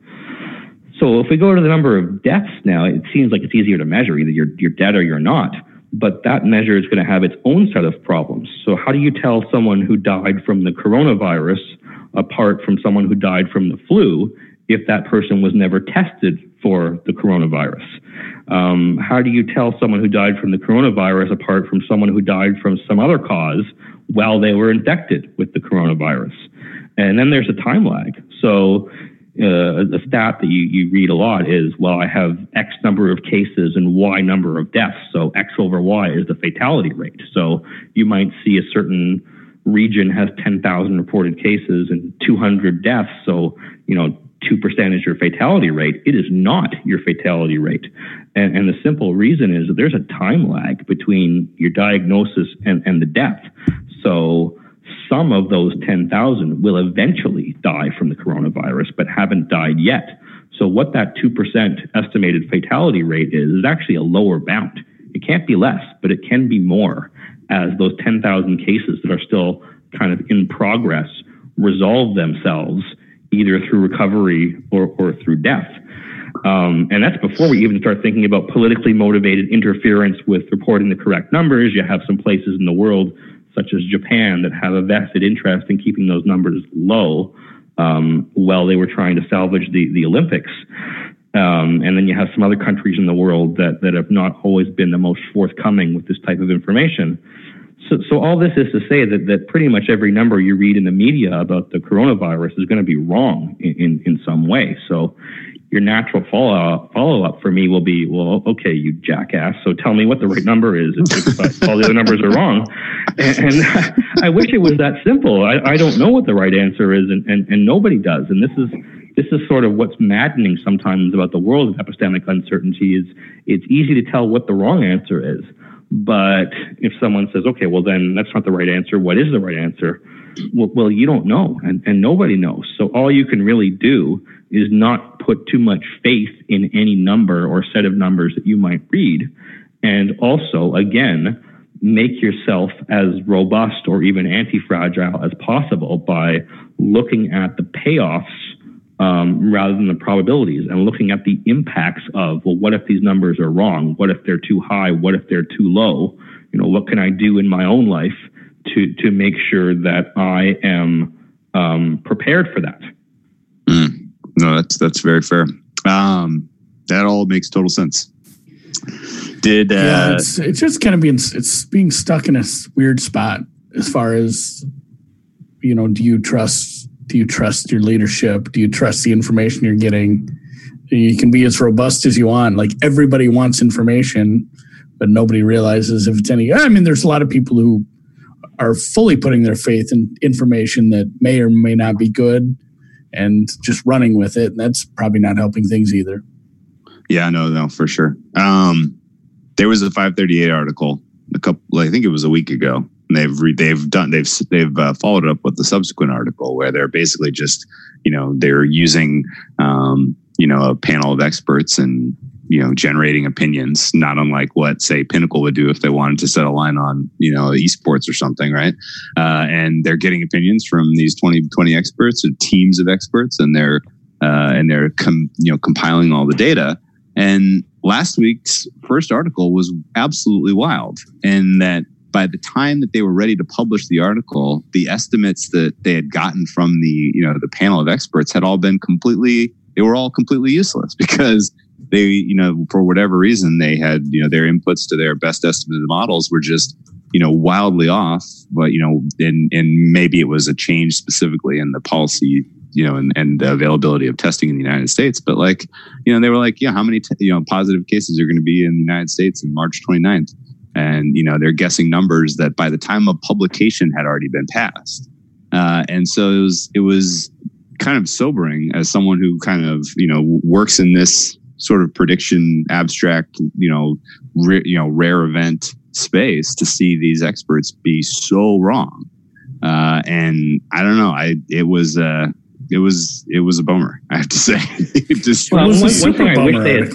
So if we go to the number of deaths now, it seems like it's easier to measure. Either you're you're dead or you're not. But that measure is going to have its own set of problems. So how do you tell someone who died from the coronavirus apart from someone who died from the flu if that person was never tested for the coronavirus? Um, how do you tell someone who died from the coronavirus apart from someone who died from some other cause while they were infected with the coronavirus? And then there's a time lag. So uh, the stat that you, you read a lot is, well, I have X number of cases and Y number of deaths. So X over Y is the fatality rate. So you might see a certain region has 10,000 reported cases and 200 deaths. So, you know, 2% is your fatality rate. It is not your fatality rate. And, and, the simple reason is that there's a time lag between your diagnosis and, and the death. So some of those 10,000 will eventually die from the coronavirus, but haven't died yet. So what that 2% estimated fatality rate is, is actually a lower bound. It can't be less, but it can be more as those 10,000 cases that are still kind of in progress resolve themselves either through recovery or, or through death. Um, and that's before we even start thinking about politically motivated interference with reporting the correct numbers. You have some places in the world, such as Japan, that have a vested interest in keeping those numbers low um, while they were trying to salvage the, the Olympics. Um, and then you have some other countries in the world that, that have not always been the most forthcoming with this type of information. So, so all this is to say that, that pretty much every number you read in the media about the coronavirus is going to be wrong in, in, in some way. So your natural follow follow up for me will be, well, okay, you jackass. So tell me what the right number is all the other numbers are wrong. And, and, I wish it was that simple. I, I don't know what the right answer is, and, and, and nobody does. And this is this is sort of what's maddening sometimes about the world of epistemic uncertainty is it's easy to tell what the wrong answer is but if someone says, okay, well, then that's not the right answer, what is the right answer? Well, well, you don't know, and, and nobody knows. So all you can really do is not put too much faith in any number or set of numbers that you might read. And also, again, make yourself as robust or even anti fragile as possible by looking at the payoffs um, rather than the probabilities and looking at the impacts of, well, what if these numbers are wrong? What if they're too high? What if they're too low? You know, what can I do in my own life to, to make sure that I am um, prepared for that? Mm. No, that's, that's very fair. Um, that all makes total sense. Did, uh, yeah, it's, it's just kind of being, it's being stuck in a weird spot as far as, you know, do you trust do you trust your leadership? Do you trust the information you're getting? You can be as robust as you want. Like everybody wants information, but nobody realizes if it's any. I mean, there's a lot of people who are fully putting their faith in information that may or may not be good and just running with it. And that's probably not helping things either. Yeah, no, no, for sure. Um, there was a 538 article a couple, I think it was a week ago, and they've re, they've done they've they've uh, followed up with the subsequent article where they're basically just you know they're using um, you know a panel of experts and you know generating opinions not unlike what say pinnacle would do if they wanted to set a line on you know esports or something right? Uh, and they're getting opinions from these 20 20 experts or teams of experts and they're uh, and they're com- you know compiling all the data. And last week's first article was absolutely wild in that by the time that they were ready to publish the article, the estimates that they had gotten from the you know the panel of experts had all been completely they were all completely useless because they you know for whatever reason they had you know their inputs to their best estimated models were just you know wildly off but you know and and maybe it was a change specifically in the policy you know and, and the availability of testing in the united states. But like you know they were like yeah how many t- you know positive cases are going to be in the united states in march 29th and you know they're guessing numbers that by the time of publication had already been passed. Uh, and so it was it was kind of sobering as someone who kind of you know works in this sort of prediction abstract you know you know rare event space to see these experts be so wrong. Uh, and i don't know i it was uh it was it was a bummer i have to say. It just well, one, one thing i wish they had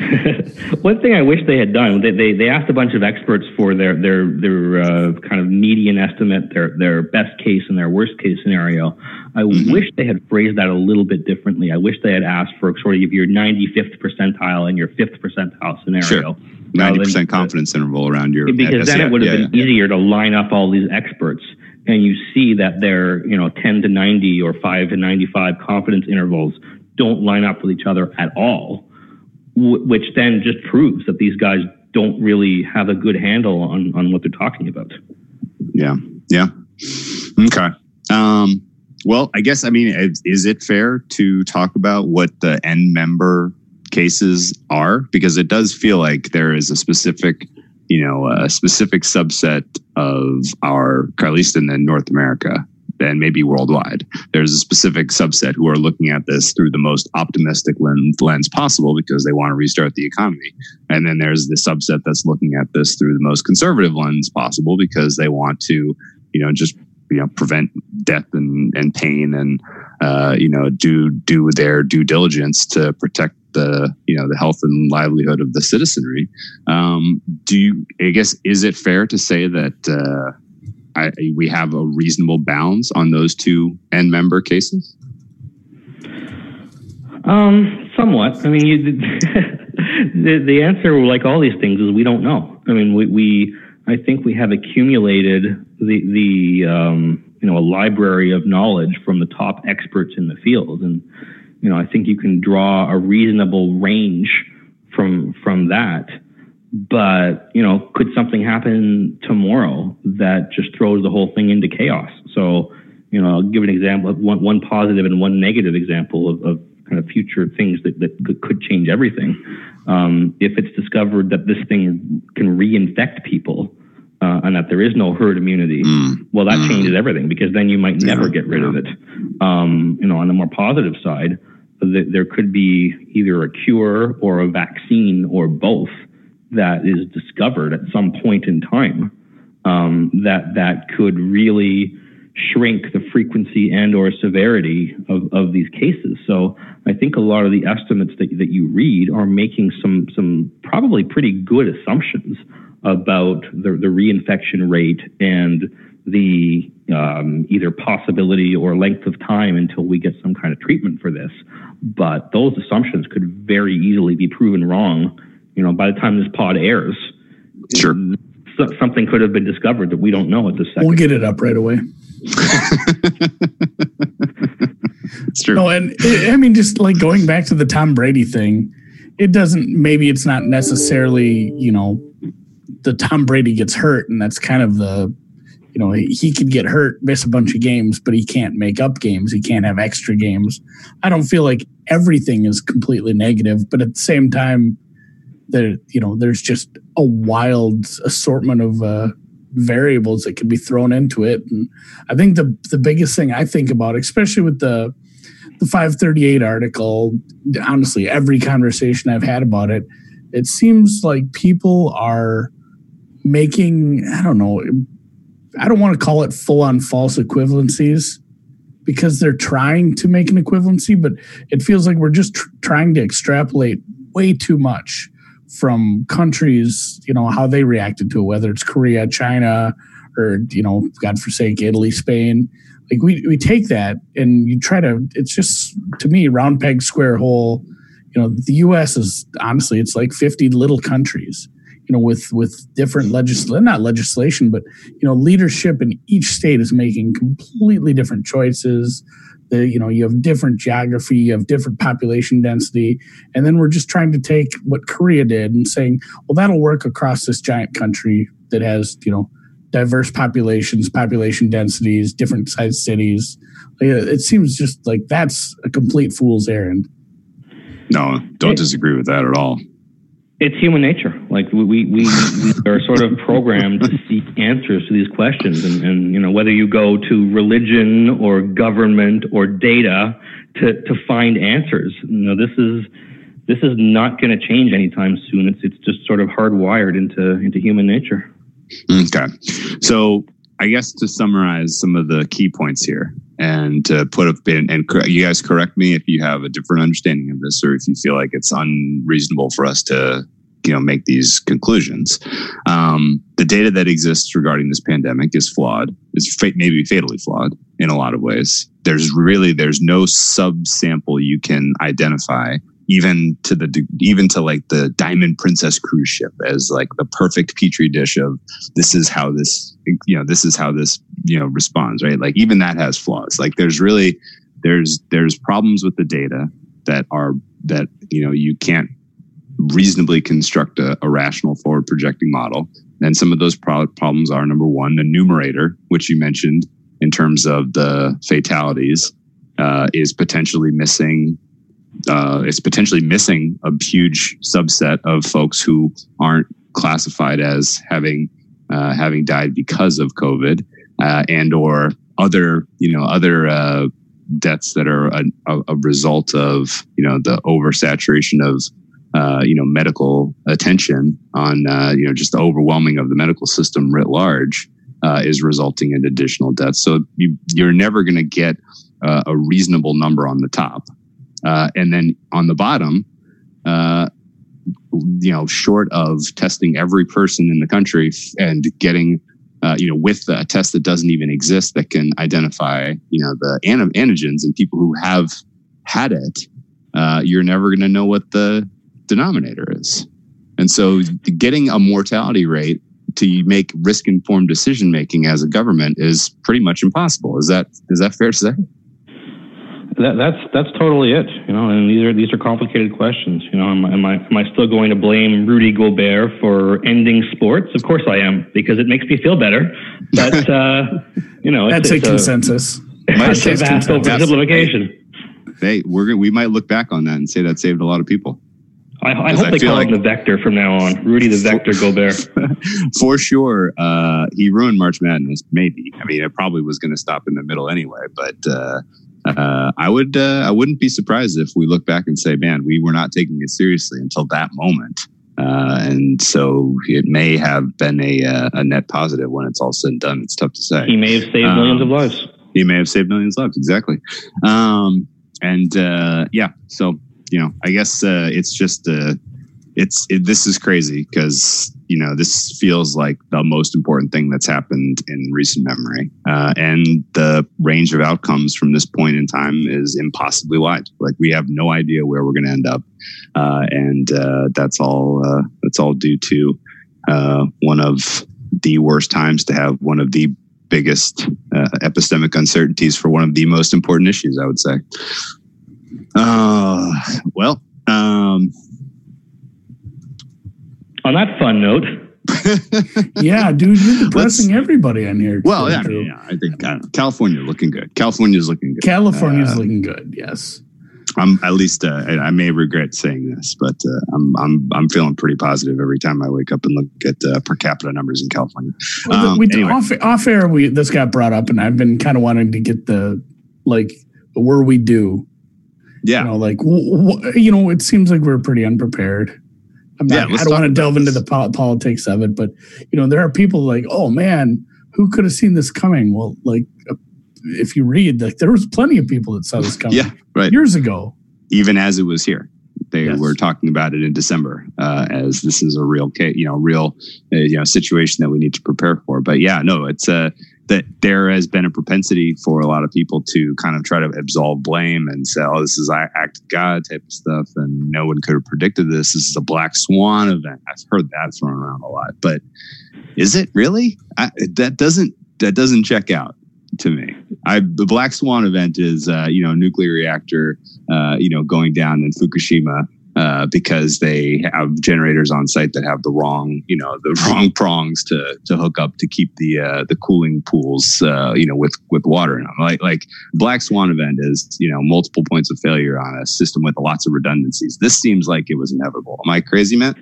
One thing I wish they had done, they, they, they asked a bunch of experts for their their their uh, kind of median estimate, their their best case and their worst case scenario. I mm-hmm. wish they had phrased that a little bit differently. I wish they had asked for sort of your 95th percentile and your fifth percentile scenario. Sure. 90% confidence interval around your because then it would have yeah, been yeah, easier to line up all these experts and you see that their you know 10 to 90 or 5 to 95 confidence intervals don't line up with each other at all which then just proves that these guys don't really have a good handle on on what they're talking about. Yeah. Yeah. Okay. Um, well, I guess I mean, is, it fair to talk about what the end member cases are? Because it does feel like there is a specific, you know, a specific subset of our, at least in North America, and maybe worldwide. There's a specific subset who are looking at this through the most optimistic lens, lens possible because they want to restart the economy. And then there's the subset that's looking at this through the most conservative lens possible because they want to, you know, just you know prevent death and, and pain and uh, you know do do their due diligence to protect the you know the health and livelihood of the citizenry. Um, do you? I guess is it fair to say that uh, I, we have a reasonable bounds on those two end member cases? Um, somewhat. I mean, you, the the answer, like all these things, is we don't know. I mean, we, we I think we have accumulated the the um, you know a library of knowledge from the top experts in the field, and you know I think you can draw a reasonable range from from that. But, you know, could something happen tomorrow that just throws the whole thing into chaos? So, you know, I'll give an example, one, one positive and one negative example of, of kind of future things that, that could change everything. Um, if it's discovered that this thing can reinfect people uh, and that there is no herd immunity, mm. well, that mm. changes everything because then you might never yeah. get rid yeah. of it. Um, you know, on the more positive side, th- there could be either a cure or a vaccine or both that is discovered at some point in time um, that that could really shrink the frequency and or severity of, of these cases. So I think a lot of the estimates that, that you read are making some some probably pretty good assumptions about the, the reinfection rate and the um, either possibility or length of time until we get some kind of treatment for this. But those assumptions could very easily be proven wrong you know, by the time this pod airs, sure, something could have been discovered that we don't know at this second. We'll get it up right away. it's true. No, and it, I mean, just like going back to the Tom Brady thing, it doesn't. Maybe it's not necessarily, you know, the Tom Brady gets hurt, and that's kind of the you know, he, he could get hurt, miss a bunch of games, but he can't make up games. He can't have extra games. I don't feel like everything is completely negative, but at the same time, there you know there's just a wild assortment of uh, variables that can be thrown into it. And i think the the biggest thing i think about especially with the the 538 article honestly every conversation i've had about it it seems like people are making i don't know i don't want to call it full on false equivalencies because they're trying to make an equivalency but it feels like we're just tr- trying to extrapolate way too much from countries, you know, how they reacted to it, whether it's Korea, China, or, you know, God forsake, Italy, Spain. Like we, we take that and you try to, it's just, to me, round peg, square hole. You know, the US is honestly, it's like 50 little countries. you know, with with different legislation, not legislation, but you know, leadership in each state is making completely different choices. The, you know, you have different geography, you have different population density, and then we're just trying to take what Korea did and saying, well, that'll work across this giant country that has, you know, diverse populations, population densities, different sized cities. It seems just like that's a complete fool's errand. No, don't disagree with that at all. It's human nature. Like we, we, we are sort of programmed to seek answers to these questions. And, and, you know, whether you go to religion or government or data to, to find answers, you know, this is, this is not going to change anytime soon. It's, it's just sort of hardwired into, into human nature. Okay. So I guess to summarize some of the key points here and to put up in, and you guys correct me if you have a different understanding of this or if you feel like it's unreasonable for us to you know make these conclusions. Um, the data that exists regarding this pandemic is flawed. It's fa- maybe fatally flawed in a lot of ways. There's really there's no subsample you can identify even to the even to like the Diamond Princess cruise ship as like the perfect petri dish of this is how this you know this is how this you know responds right? Like even that has flaws. Like there's really there's there's problems with the data that are that you know you can't reasonably construct a, a rational forward projecting model. And some of those pro- problems are number one the numerator which you mentioned in terms of the fatalities uh, is potentially missing uh, it's potentially missing a huge subset of folks who aren't classified as having uh, having died because of COVID uh, and or other you know other uh, deaths that are a, a, result of you know the oversaturation of uh, you know medical attention on uh, you know just the overwhelming of the medical system writ large is resulting in additional deaths. So you, you're never going to get a reasonable number on the top. Uh, and then on the bottom, uh, you know, short of testing every person in the country and getting, uh, you know, with a test that doesn't even exist that can identify, you know, the an- antigens and people who have had it, uh, you're never going to know what the denominator is. And so getting a mortality rate to make risk informed decision making as a government is pretty much impossible. Is that is that fair to say? That, that's that's totally it. You know, and these are these are complicated questions. You know, am, am I am I still going to blame Rudy Gobert for ending sports? Of course I am, because it makes me feel better. But uh, you know, that's it's, a it's consensus. A, it's a vast oversimplification. Hey, we're gonna, we might look back on that and say that saved a lot of people. I, I hope I they call like, him the Vector from now on. Rudy the Vector Gobert. For sure, uh, he ruined March Madness. Maybe. I mean, it probably was going to stop in the middle anyway. But uh, uh, I would uh, I wouldn't be surprised if we look back and say, man, we were not taking it seriously until that moment. Uh, and so it may have been a, uh, a net positive when it's all said and done. It's tough to say. He may have saved um, millions of lives. He may have saved millions of lives. Exactly. Um, and uh, yeah, so you know, I guess uh, it's just it's it, this is crazy because you know this feels like the most important thing that's happened in recent memory. Uh, and the range of outcomes from this point in time is impossibly wide. Like we have no idea where we're going to end up. Uh, and uh, that's all uh, that's all due to uh, one of the worst times to have one of the biggest uh, epistemic uncertainties for one of the most important issues i would say. Well um, on that fun note. yeah, dude, you're depressing Let's, everybody on here. Well, yeah, yeah, I think uh, California looking good. California's looking good. California's uh, looking good. Yes. I'm at least uh, I may regret saying this, but uh, I'm I'm I'm feeling pretty positive every time I wake up and look at uh, per capita numbers in California. Um, we, anyway. off off air, we this got brought up, and I've been kind of wanting to get the like where we do. Yeah, you know, like w- w- you know, it seems like we're pretty unprepared. I'm not, yeah, I don't want to delve into the politics of it, but you know, there are people like, oh man, who could have seen this coming? Well, like uh, if you read, like there was plenty of people that saw this coming. yeah, right. Years ago, even as it was here, they yes. were talking about it in December uh, as this is a real, you know, real, uh, you know, situation that we need to prepare for. But yeah, no, it's uh, that there has been a propensity for a lot of people to kind of try to absolve blame and say, "Oh, this is act of God type of stuff," and no one could have predicted this. This is a black swan event. I've heard that thrown around a lot, but is it really? I, that doesn't that doesn't check out to me. I, the black swan event is uh, you know nuclear reactor uh, you know going down in Fukushima uh, because they have generators on site that have the wrong, you know, the wrong prongs to to hook up to keep the uh, the cooling pools, uh, you know, with with water them. Like like Black Swan event is, you know, multiple points of failure on a system with lots of redundancies. This seems like it was inevitable. Am I crazy, Matt?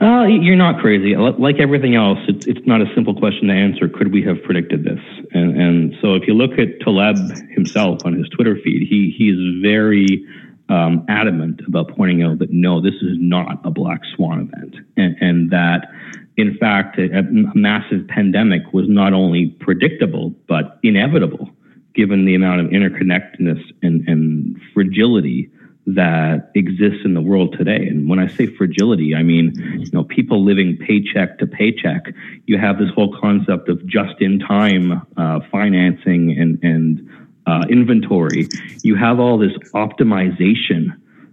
Uh, you're not crazy. Like everything else, it's, it's not a simple question to answer. Could we have predicted this? And, and so if you look at Taleb himself on his Twitter feed, he, he is very um, adamant about pointing out that no, this is not a black swan event, and, and that in fact a, a, massive pandemic was not only predictable but inevitable, given the amount of interconnectedness and, and fragility that exists in the world today. And when I say fragility, I mean, you know, people living paycheck to paycheck. You have this whole concept of just in time uh, financing and, and uh, inventory, you have all this optimization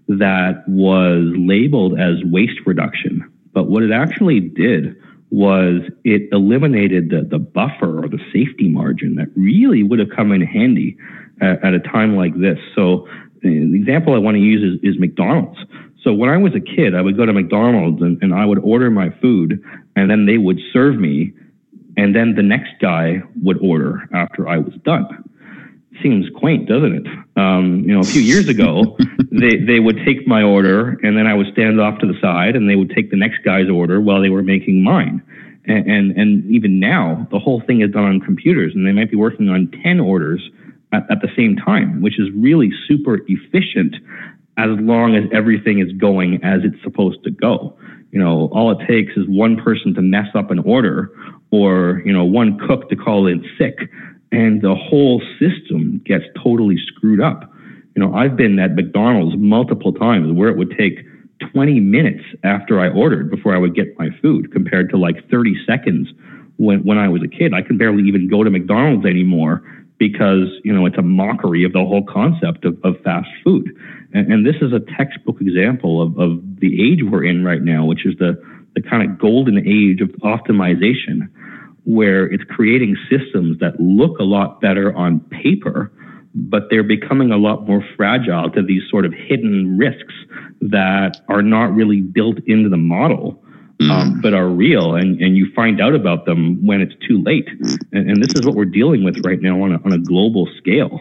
that was labeled as waste reduction. But what it actually did was it eliminated the, the buffer or the safety margin that really would have come in handy at, at a time like this. So the example I want to use is, is, McDonald's. So when I was a kid, I would go to McDonald's and, and I would order my food and then they would serve me and then the next guy would order after I was done seems quaint, doesn't it? Um, you know, a few years ago, they, they would take my order and then I would stand off to the side and they would take the next guy's order while they were making mine. And, and, and even now, the whole thing is done on computers and they might be working on 10 orders at, at the same time, which is really super efficient as long as everything is going as it's supposed to go. You know, all it takes is one person to mess up an order or, you know, one cook to call in sick and the whole system gets totally screwed up. You know, I've been at McDonald's multiple times where it would take 20 minutes after I ordered before I would get my food compared to like 30 seconds when, when I was a kid. I can barely even go to McDonald's anymore because, you know, it's a mockery of the whole concept of, of fast food. And, and this is a textbook example of, of the age we're in right now, which is the, the kind of golden age of optimization where it's creating systems that look a lot better on paper, but they're becoming a lot more fragile to these sort of hidden risks that are not really built into the model. Um, mm. but are real, and, and you find out about them when it's too late. And, and this is what we're dealing with right now on a, on a global scale.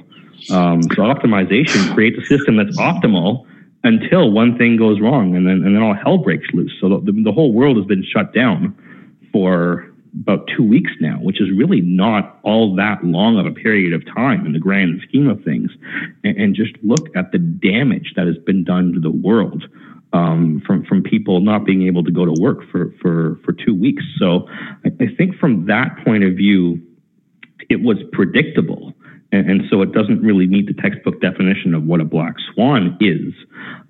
Um, so optimization creates a system that's optimal until one thing goes wrong, and then and then all hell breaks loose. So the, the whole world has been shut down for about two weeks now, which is really not all that long of a period of time in the grand scheme of things. And, and just look at the damage that has been done to the world um, from from people not being able to go to work for for for two weeks. So I, I think from that point of view, it was predictable. And, so it doesn't really meet the textbook definition of what a black swan is.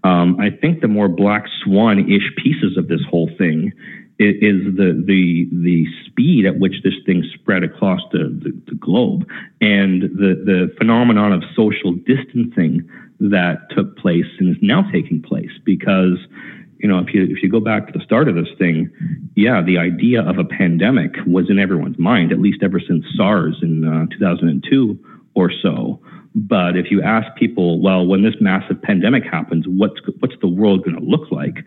Um, I think the more black swan ish pieces of this whole thing is the the the speed at which this thing spread across the, the, the, globe and the the phenomenon of social distancing that took place and is now taking place because you know if you if you go back to the start of this thing yeah the idea of a pandemic was in everyone's mind at least ever since SARS in uh, 2002 or so but if you ask people, well, when this massive pandemic happens, what's what's the world going to look like?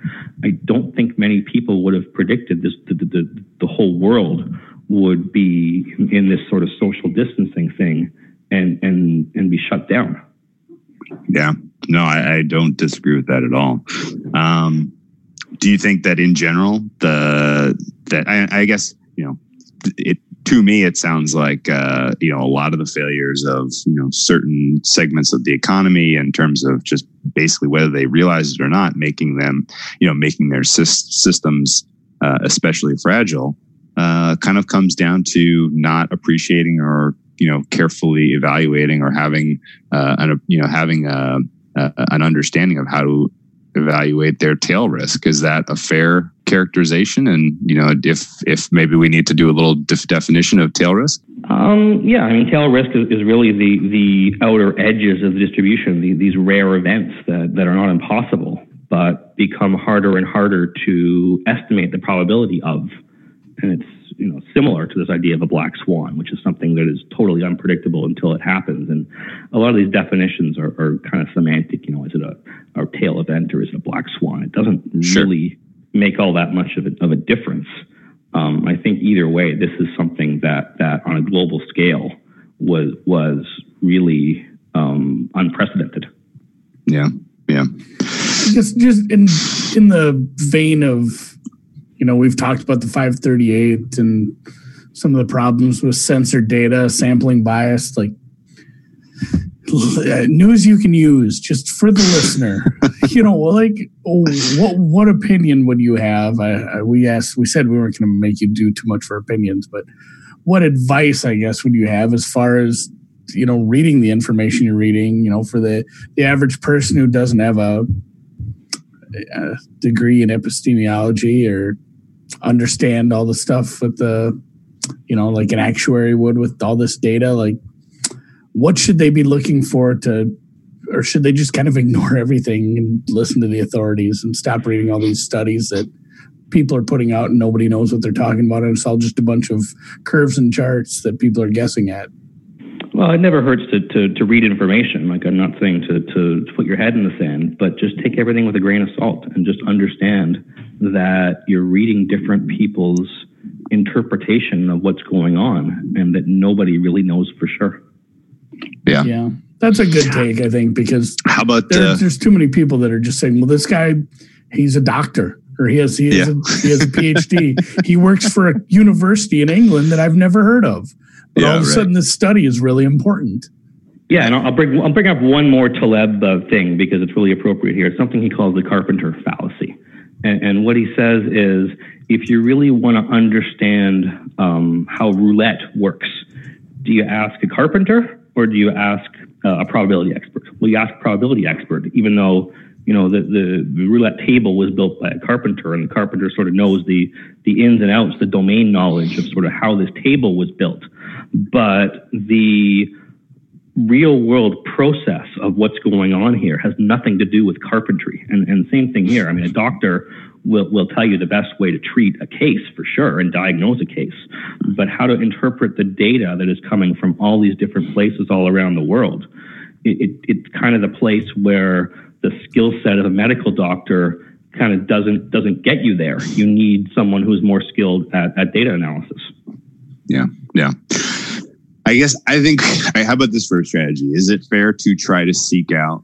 I don't think many people would have predicted this. The, the, the whole world would be in this sort of social distancing thing and and and be shut down. Yeah, no, I, I don't disagree with that at all. Um, do you think that in general, the that I, I guess you know it to me, it sounds like uh, you know a lot of the failures of you know certain segments of the economy in terms of just basically whether they realize it or not, making them you know making their systems uh, especially fragile, uh, kind of comes down to not appreciating or you know carefully evaluating or having uh, an you know having a, a, an understanding of how to evaluate their tail risk. Is that a fair characterization? And you know, if if maybe we need to do a little def- definition of tail risk. Um, yeah, I mean, tail risk is, is really the the outer edges of the distribution, the, these rare events that that are not impossible, but become harder and harder to estimate the probability of. And it's you know similar to this idea of a black swan, which is something that is totally unpredictable until it happens. And a lot of these definitions are, are kind of semantic. You know, is it a, a tail event or is it a black swan? It doesn't sure. really make all that much of a, of a difference. Um, I think either way, this is something that that on a global scale was was really um, unprecedented. Yeah, yeah. Just just in in the vein of you know, we've talked about the 538 and some of the problems with censored data, sampling bias, like news you can use just for the listener. you know, like oh, what what opinion would you have? I, I, we asked, we said we weren't going to make you do too much for opinions, but what advice, I guess, would you have as far as you know reading the information you're reading? You know, for the the average person who doesn't have a, a degree in epistemology or understand all the stuff with the, you know, like an actuary would with all this data? Like, what should they be looking for to, or should they just kind of ignore everything and listen to the authorities and stop reading all these studies that people are putting out and nobody knows what they're talking about? And it's all just a bunch of curves and charts that people are guessing at. Well, it never hurts to, to, to read information. Like I'm not saying to, to, to put your head in the sand, but just take everything with a grain of salt and just understand that you're reading different people's interpretation of what's going on and that nobody really knows for sure. Yeah. Yeah. That's a good take, I think, because how about there, uh, there's too many people that are just saying, well, this guy, he's a doctor or he has, he has, yeah. a, he has a PhD. he works for a university in England that I've never heard of. But yeah, all of a right. sudden, this study is really important. Yeah, and I'll bring I'll bring up one more Taleb uh, thing because it's really appropriate here. It's something he calls the carpenter fallacy, and, and what he says is if you really want to understand um, how roulette works, do you ask a carpenter or do you ask uh, a probability expert? Well, you ask a probability expert, even though you know the, the, the roulette table was built by a carpenter, and the carpenter sort of knows the the ins and outs, the domain knowledge of sort of how this table was built but the real world process of what's going on here has nothing to do with carpentry. And, and same thing here. I mean, a doctor will, will tell you the best way to treat a case for sure and diagnose a case, but how to interpret the data that is coming from all these different places all around the world. It, it, it's kind of the place where the skill set of a medical doctor kind of doesn't doesn't get you there. You need someone who's more skilled at, at data analysis. Yeah, yeah. I guess I think. How about this a strategy? Is it fair to try to seek out,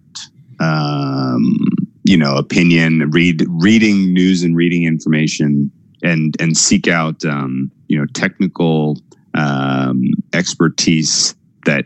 um, you know, opinion, read reading news and reading information, and and seek out, um, you know, technical um, expertise that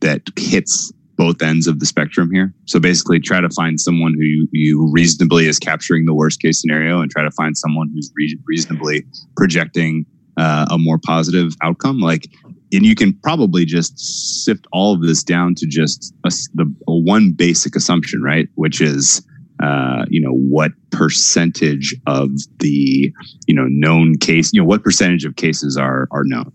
that hits both ends of the spectrum here. So basically, try to find someone who you, you reasonably is capturing the worst case scenario, and try to find someone who's re- reasonably projecting uh, a more positive outcome. Like and you can probably just sift all of this down to just a, the a one basic assumption, right? Which is, uh, you know, what percentage of the you know known case, you know, what percentage of cases are are known,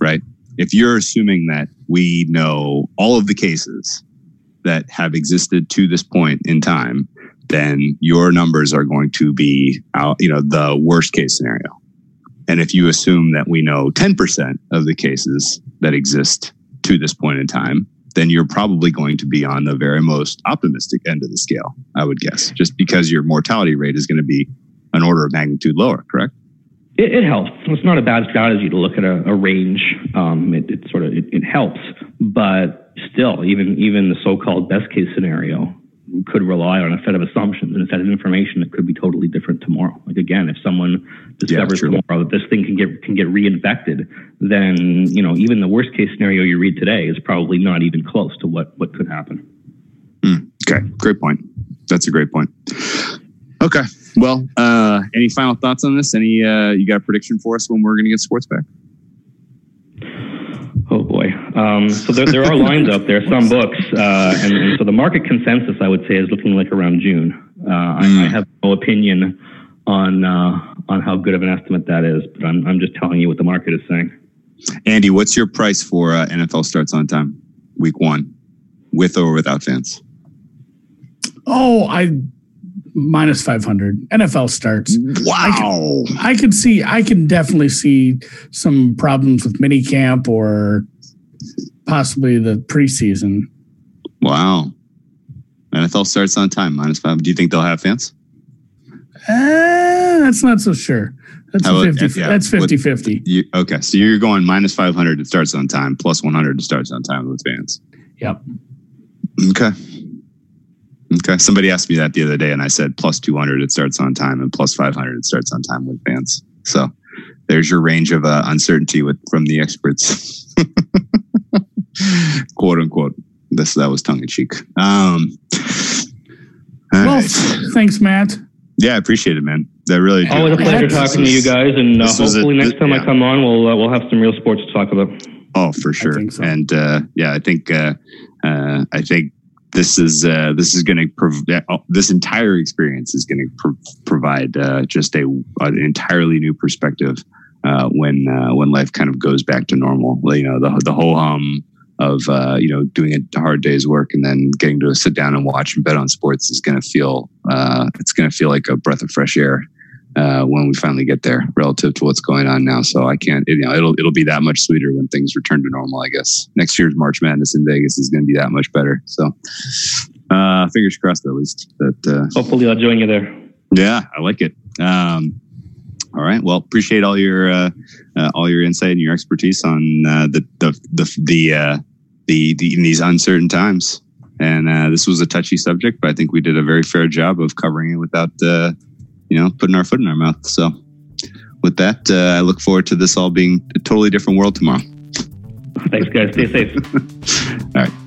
right? If you're assuming that we know all of the cases that have existed to this point in time, then your numbers are going to be out, you know, the worst case scenario and if you assume that we know 10% of the cases that exist to this point in time, then you're probably going to be on the very most optimistic end of the scale, I would guess, just because your mortality rate is going to be an order of magnitude lower, correct? It, it helps. It's not a bad strategy to look at a, a range. Um, it, it, sort of it, it helps, but still, even even the so-called best case scenario could rely on a set of assumptions and a set of information that could be totally different tomorrow. Like again, if someone discovers yeah, tomorrow that this thing can get can get reinfected, then you know even the worst case scenario you read today is probably not even close to what what could happen. Mm, okay, great point. That's a great point. Okay, well, uh, any final thoughts on this? Any uh, you got a prediction for us when we're going to get sports back? Boy. Um, so there, there are lines out there, some books, uh, and, and, so the market consensus, I would say, is looking like around June. Uh, mm. I, I, hmm. have no opinion on uh, on how good of an estimate that is, but I'm I'm just telling you what the market is saying. Andy, what's your price for uh, NFL starts on time, week one, with or without fans? Oh, I minus 500 NFL starts. Wow. I can, I can see, I can definitely see some problems with mini camp or possibly the preseason. Wow. NFL starts on time, minus five. Do you think they'll have fans? Uh, that's not so sure. That's about, 50, yeah, that's 50 50. You, okay. So you're going minus 500, it starts on time, plus 100, it starts on time with fans. Yep. Okay. Okay. Somebody asked me that the other day, and I said plus 200, it starts on time, and plus 500, it starts on time with fans. So there's your range of uh, uncertainty with from the experts, quote unquote. This that was tongue in cheek. Um, well, right. thanks, Matt. Yeah, I appreciate it, man. That really always a pleasure talking to you guys, and uh, hopefully a, next time yeah. I come on, we'll uh, we'll have some real sports to talk about. Oh, for sure. So. And uh, yeah, I think uh, uh, I think this is uh, this is going to prov- this entire experience is going to pro- provide just a an entirely new perspective when when life kind of goes back to normal. You know, the the whole hum of uh, you know doing a hard day's work and then getting to sit down and watch and bet on sports is going to feel uh, it's going to feel like a breath of fresh air uh, when we finally get there relative to what's going on now. So I can't you know it'll it'll be that much sweeter when things return to normal. I guess next year's March Madness in Vegas is going to be that much better. So uh, fingers crossed at least that. Uh, Hopefully, I'll join you there. Yeah, I like it. Um, all right. Well, appreciate all your uh, uh, all your insight and your expertise on uh, the the the the, uh, the, the in these uncertain times. And uh, this was a touchy subject, but I think we did a very fair job of covering it without uh, you know putting our foot in our mouth. So, with that, I look forward to this all being a totally different world tomorrow. Thanks, guys. Stay safe. all right.